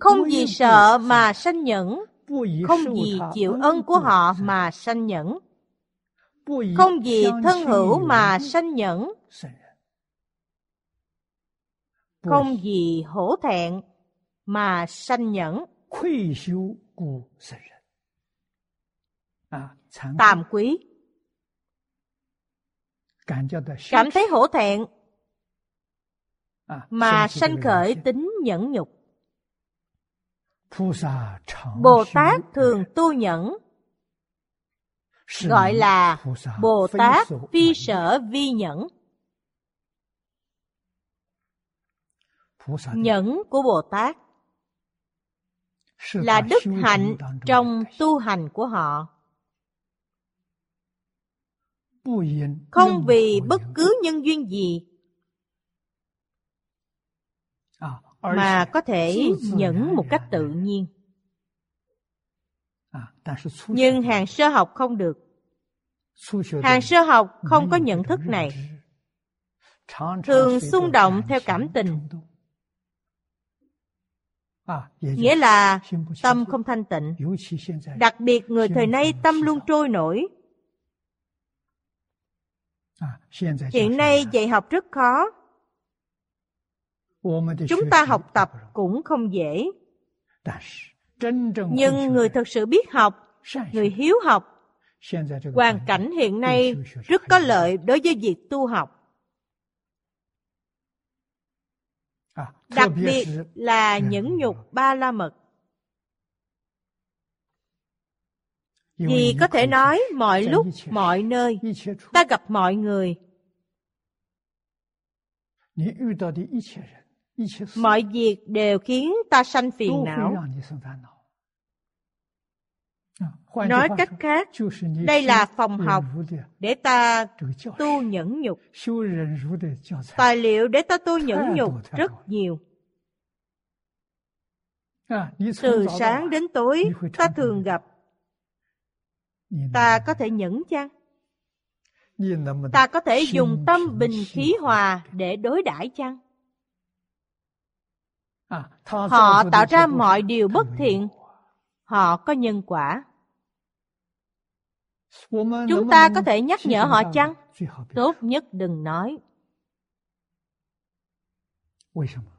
không vì sợ mà sanh nhẫn. Không vì chịu ân của họ mà sanh nhẫn. Không vì thân hữu mà sanh nhẫn. không vì hổ thẹn mà sanh nhẫn. Tạm quý. Cảm thấy hổ thẹn mà sanh khởi tính nhẫn nhục. Bồ Tát thường tu nhẫn, gọi là Bồ Tát phi sở vi nhẫn. Nhẫn của Bồ Tát là đức hạnh trong tu hành của họ. Không vì bất cứ nhân duyên gì mà có thể nhẫn một cách tự nhiên. Nhưng hàng sơ học không được. Hàng sơ học không có nhận thức này. Thường xung động theo cảm tình. Nghĩa là tâm không thanh tịnh. Đặc biệt người thời nay tâm luôn trôi nổi. Hiện nay dạy học rất khó. Chúng ta học tập cũng không dễ. Nhưng người thật sự biết học, người hiếu học, hoàn cảnh hiện nay rất có lợi đối với việc tu học. Đặc biệt là những nhục ba la mật. Vì có thể nói mọi lúc, mọi nơi, ta gặp mọi người. Mọi việc đều khiến ta sanh phiền não. Nói cách khác, đây là phòng học để ta tu nhẫn nhục. Tài liệu để ta tu nhẫn nhục rất nhiều. Từ sáng đến tối, ta thường gặp. Ta có thể nhẫn chăng? Ta có thể dùng tâm bình khí hòa để đối đãi chăng? Họ tạo ra mọi điều bất thiện. Họ có nhân quả. Chúng ta có thể nhắc nhở họ chăng? Tốt nhất đừng nói.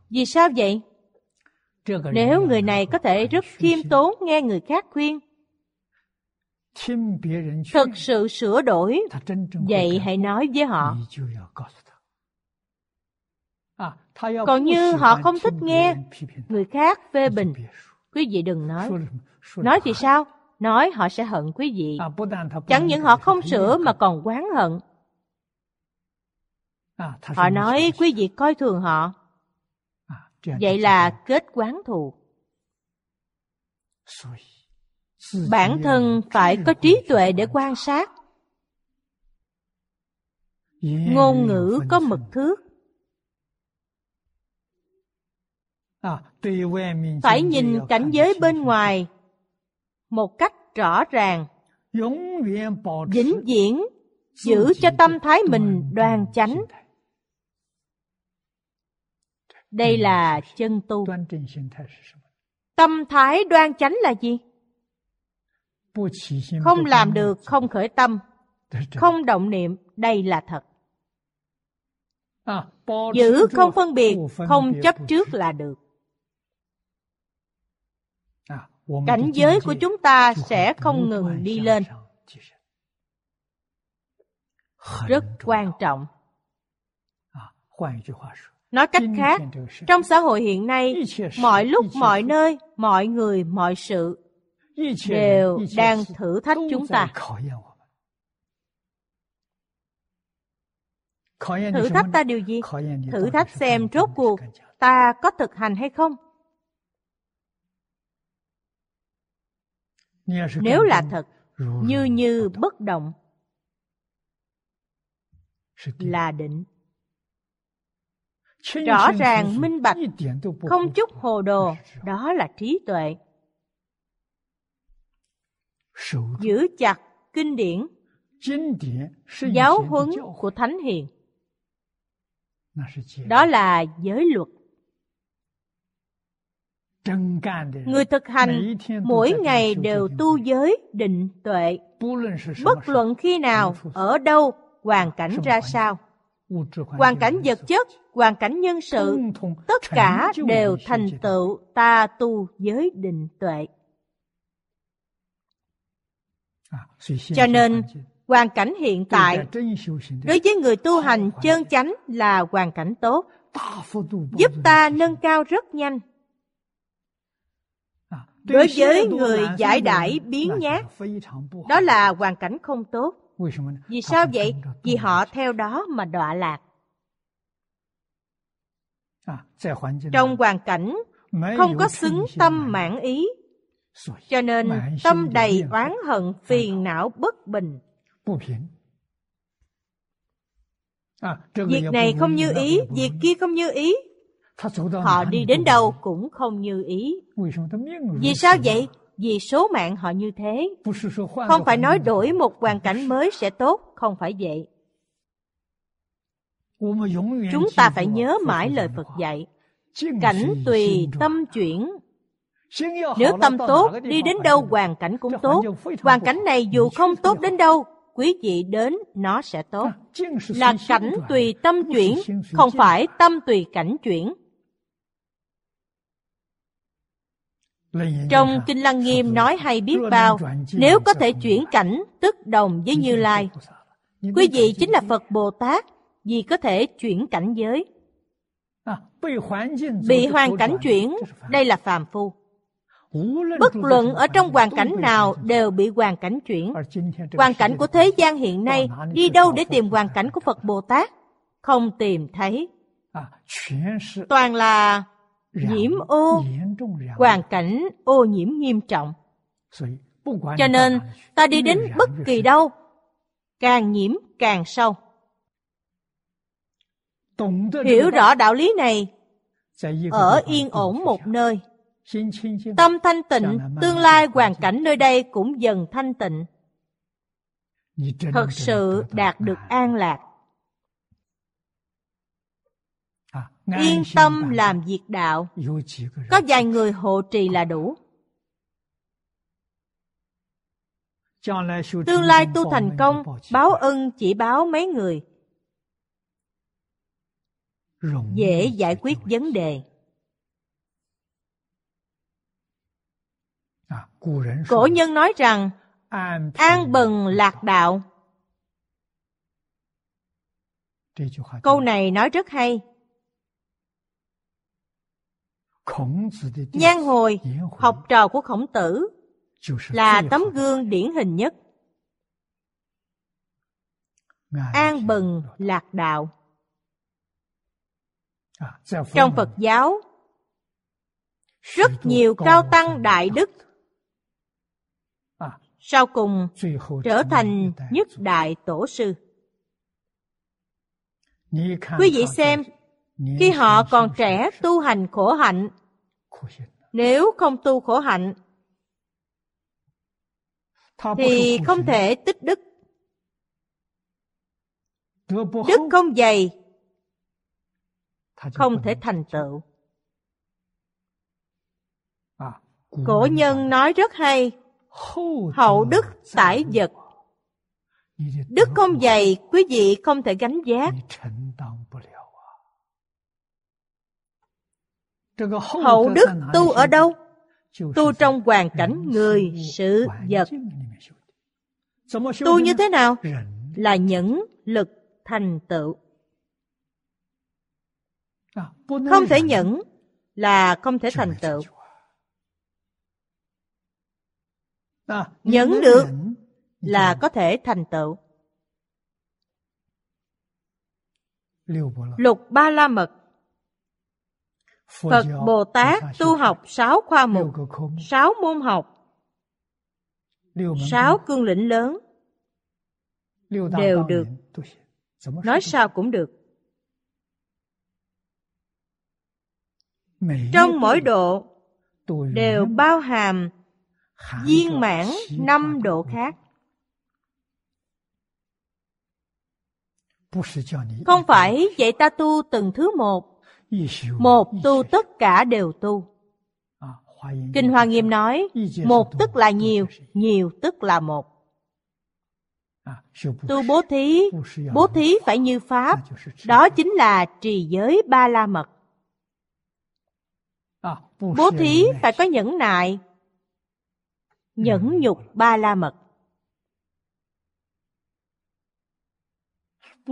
Vì sao vậy? Nếu người này có thể rất khiêm tốn nghe người khác khuyên, thực sự sửa đổi, vậy hãy nói với họ. Còn như họ không thích nghe người khác phê bình, quý vị đừng nói. Nói thì sao? Nói họ sẽ hận quý vị. Chẳng những họ không sửa mà còn oán hận. Họ nói quý vị coi thường họ. Vậy là kết quán thù. Bản thân phải có trí tuệ để quan sát. Ngôn ngữ có mực thước. Phải nhìn cảnh giới bên ngoài một cách rõ ràng, vĩnh viễn giữ cho tâm thái mình đoan chánh. Đây là chân tu. Tâm thái đoan chánh là gì? Không làm được, không khởi tâm, không động niệm, đây là thật. Giữ không phân biệt, không chấp trước là được. Cảnh giới của chúng ta sẽ không ngừng đi lên. rất quan trọng. nói cách khác trong xã hội hiện nay mọi lúc mọi nơi mọi người mọi sự đều đang thử thách chúng ta. thử thách ta điều gì? thử thách xem rốt cuộc ta có thực hành hay không Nếu là thật, như như bất động là định. Rõ ràng minh bạch, không chút hồ đồ, đó là trí tuệ. Giữ chặt kinh điển, giáo huấn của Thánh Hiền. Đó là giới luật. Người thực hành mỗi ngày đều tu giới định tuệ, bất luận khi nào, ở đâu, hoàn cảnh ra sao. Hoàn cảnh vật chất, hoàn cảnh nhân sự, tất cả đều thành tựu ta tu giới định tuệ. Cho nên, hoàn cảnh hiện tại đối với người tu hành chân chánh là hoàn cảnh tốt, giúp ta nâng cao rất nhanh. 啊，đối với người giải đãi biến nhát đó là hoàn cảnh không tốt. Vì sao vậy? vì họ theo đó mà đọa lạc. Trong hoàn cảnh không có xứng tâm mãn ý cho nên tâm đầy oán hận phiền não bất bình. Việc này không như ý việc kia không như ý. Họ đi đến đâu cũng không như ý. Vì sao vậy? Vì số mạng họ như thế. Không phải nói đổi một hoàn cảnh mới sẽ tốt, không phải vậy. Chúng ta phải nhớ mãi lời Phật dạy. Cảnh tùy tâm chuyển, nếu tâm tốt, đi đến đâu hoàn cảnh cũng tốt. Hoàn cảnh này dù không tốt đến đâu, quý vị đến nó sẽ tốt. Là cảnh tùy tâm chuyển, không phải tâm tùy cảnh chuyển. Trong Kinh Lăng Nghiêm nói hay biết bao, nếu có thể chuyển cảnh tức đồng với Như Lai. Quý vị chính là Phật Bồ Tát, vì có thể chuyển cảnh giới. Bị hoàn cảnh chuyển, đây là phàm phu. Bất luận ở trong hoàn cảnh nào đều bị hoàn cảnh chuyển. Hoàn cảnh của thế gian hiện nay đi đâu để tìm hoàn cảnh của Phật Bồ Tát? Không tìm thấy. Toàn là nhiễm ô. hoàn cảnh ô nhiễm nghiêm trọng. Cho nên ta đi đến bất kỳ đâu. Càng nhiễm càng sâu. Hiểu rõ đạo lý này. Ở yên ổn một nơi. Tâm thanh tịnh tương lai hoàn cảnh nơi đây cũng dần thanh tịnh. Thật sự đạt được an lạc. yên tâm làm việc đạo. Có vài người hộ trì là đủ. Tương lai tu thành công báo ân chỉ báo mấy người. Dễ giải quyết vấn đề. cổ nhân nói rằng an bần lạc đạo. Câu này nói rất hay. Nhan hồi, học trò của khổng tử, là tấm gương điển hình nhất. An bừng lạc đạo. Trong Phật giáo, rất nhiều cao tăng đại đức. sau cùng trở thành nhất đại tổ sư. Quý vị xem khi họ còn trẻ tu hành khổ hạnh. nếu không tu khổ hạnh thì không thể tích đức. Đức không dày không thể thành tựu. Cổ nhân nói rất hay. Hậu đức tải vật. đức không dày quý vị không thể gánh vác. hậu đức tu ở đâu? Tu trong hoàn cảnh người sự vật. tu như thế nào? là nhẫn lực thành tựu. Không thể nhẫn là không thể thành tựu. Nhẫn được là có thể thành tựu. Lục ba la mật. Phật Bồ Tát tu học sáu khoa mục, sáu môn học, sáu cương lĩnh lớn đều được. Nói sao cũng được. Trong mỗi độ đều bao hàm viên mãn năm độ khác. Không phải vậy ta tu từng thứ một một tu tất cả đều tu. Kinh Hoa Nghiêm nói, một tức là nhiều, nhiều tức là một. Tu bố thí, bố thí phải như Pháp, đó chính là trì giới ba la mật. Bố thí phải có nhẫn nại, nhẫn nhục ba la mật.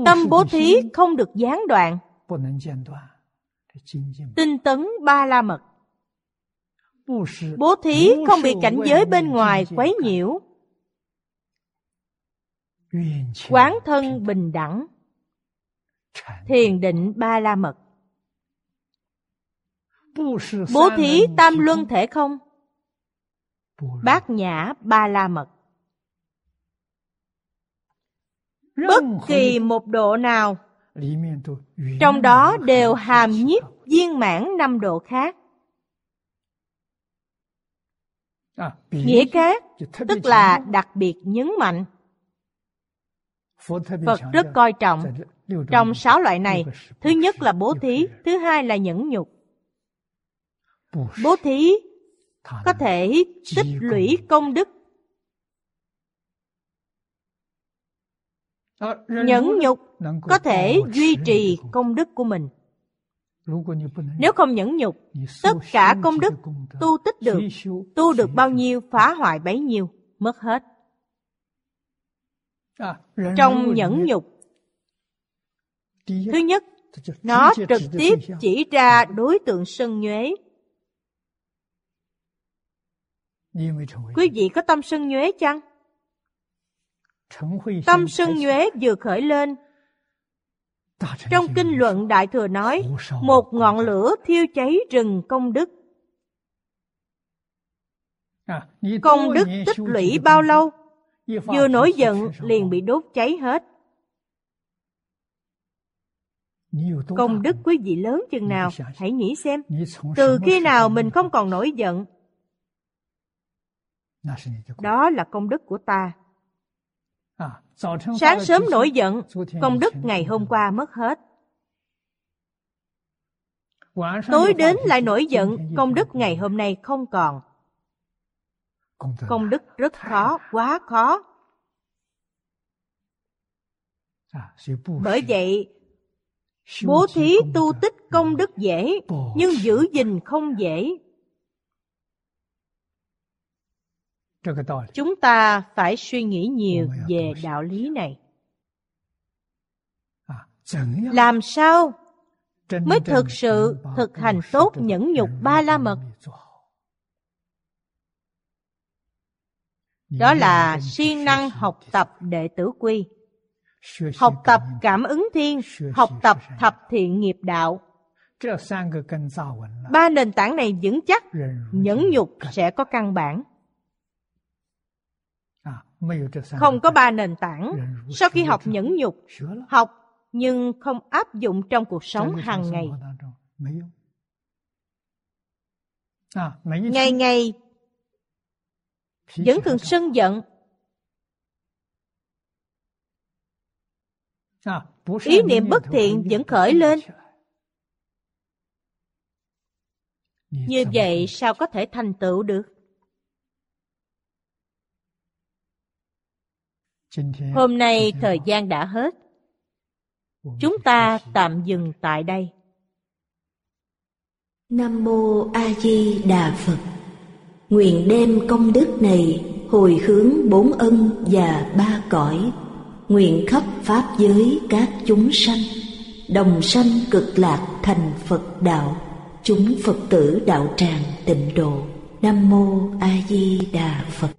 Tâm bố thí không được gián đoạn tinh tấn ba la mật. Bố thí không bị cảnh giới bên ngoài quấy nhiễu. Quán thân bình đẳng. Thiền định ba la mật. Bố thí tam luân thể không? Bát nhã ba la mật. Bất kỳ một độ nào trong đó đều hàm nhiếp viên mãn năm độ khác. Nghĩa khác tức là đặc biệt nhấn mạnh. Phật rất coi trọng. Trong sáu loại này, thứ nhất là bố thí, thứ hai là nhẫn nhục. Bố thí có thể tích lũy công đức. Nhẫn nhục có thể duy trì công đức của mình. Nếu không nhẫn nhục, tất cả công đức tu tích được, tu được bao nhiêu phá hoại bấy nhiêu, mất hết. Trong nhẫn nhục, thứ nhất, nó trực tiếp chỉ ra đối tượng sân nhuế. Quý vị có tâm sân nhuế chăng? Tâm sân nhuế vừa khởi lên trong kinh luận Đại Thừa nói, một ngọn lửa thiêu cháy rừng công đức. Công đức tích lũy bao lâu? Vừa nổi giận liền bị đốt cháy hết. Công đức quý vị lớn chừng nào? Hãy nghĩ xem. Từ khi nào mình không còn nổi giận? Đó là công đức của ta. Sáng sớm nổi giận, công đức ngày hôm qua mất hết. Tối đến lại nổi giận, công đức ngày hôm nay không còn. Công đức rất khó, quá khó. Bởi vậy, bố thí tu tích công đức dễ, nhưng giữ gìn không dễ. Chúng ta phải suy nghĩ nhiều về đạo lý này. Làm sao mới thực sự thực hành tốt nhẫn nhục ba la mật? Đó là siêng năng học tập đệ tử quy. Học tập cảm ứng thiên, học tập thập thiện nghiệp đạo. Ba nền tảng này vững chắc, nhẫn nhục sẽ có căn bản. Không có ba nền tảng, sau khi học nhẫn nhục, học nhưng không áp dụng trong cuộc sống hàng ngày. Ngày ngày vẫn thường sân giận. Ý niệm bất thiện vẫn khởi lên. Như vậy sao có thể thành tựu được? Hôm nay thời gian đã hết. Chúng ta tạm dừng tại đây. Nam mô A Di Đà Phật. Nguyện đem công đức này hồi hướng bốn ân và ba cõi, nguyện khắp pháp giới các chúng sanh, đồng sanh cực lạc thành Phật đạo, chúng Phật tử đạo tràng tịnh độ. Nam mô A Di Đà Phật.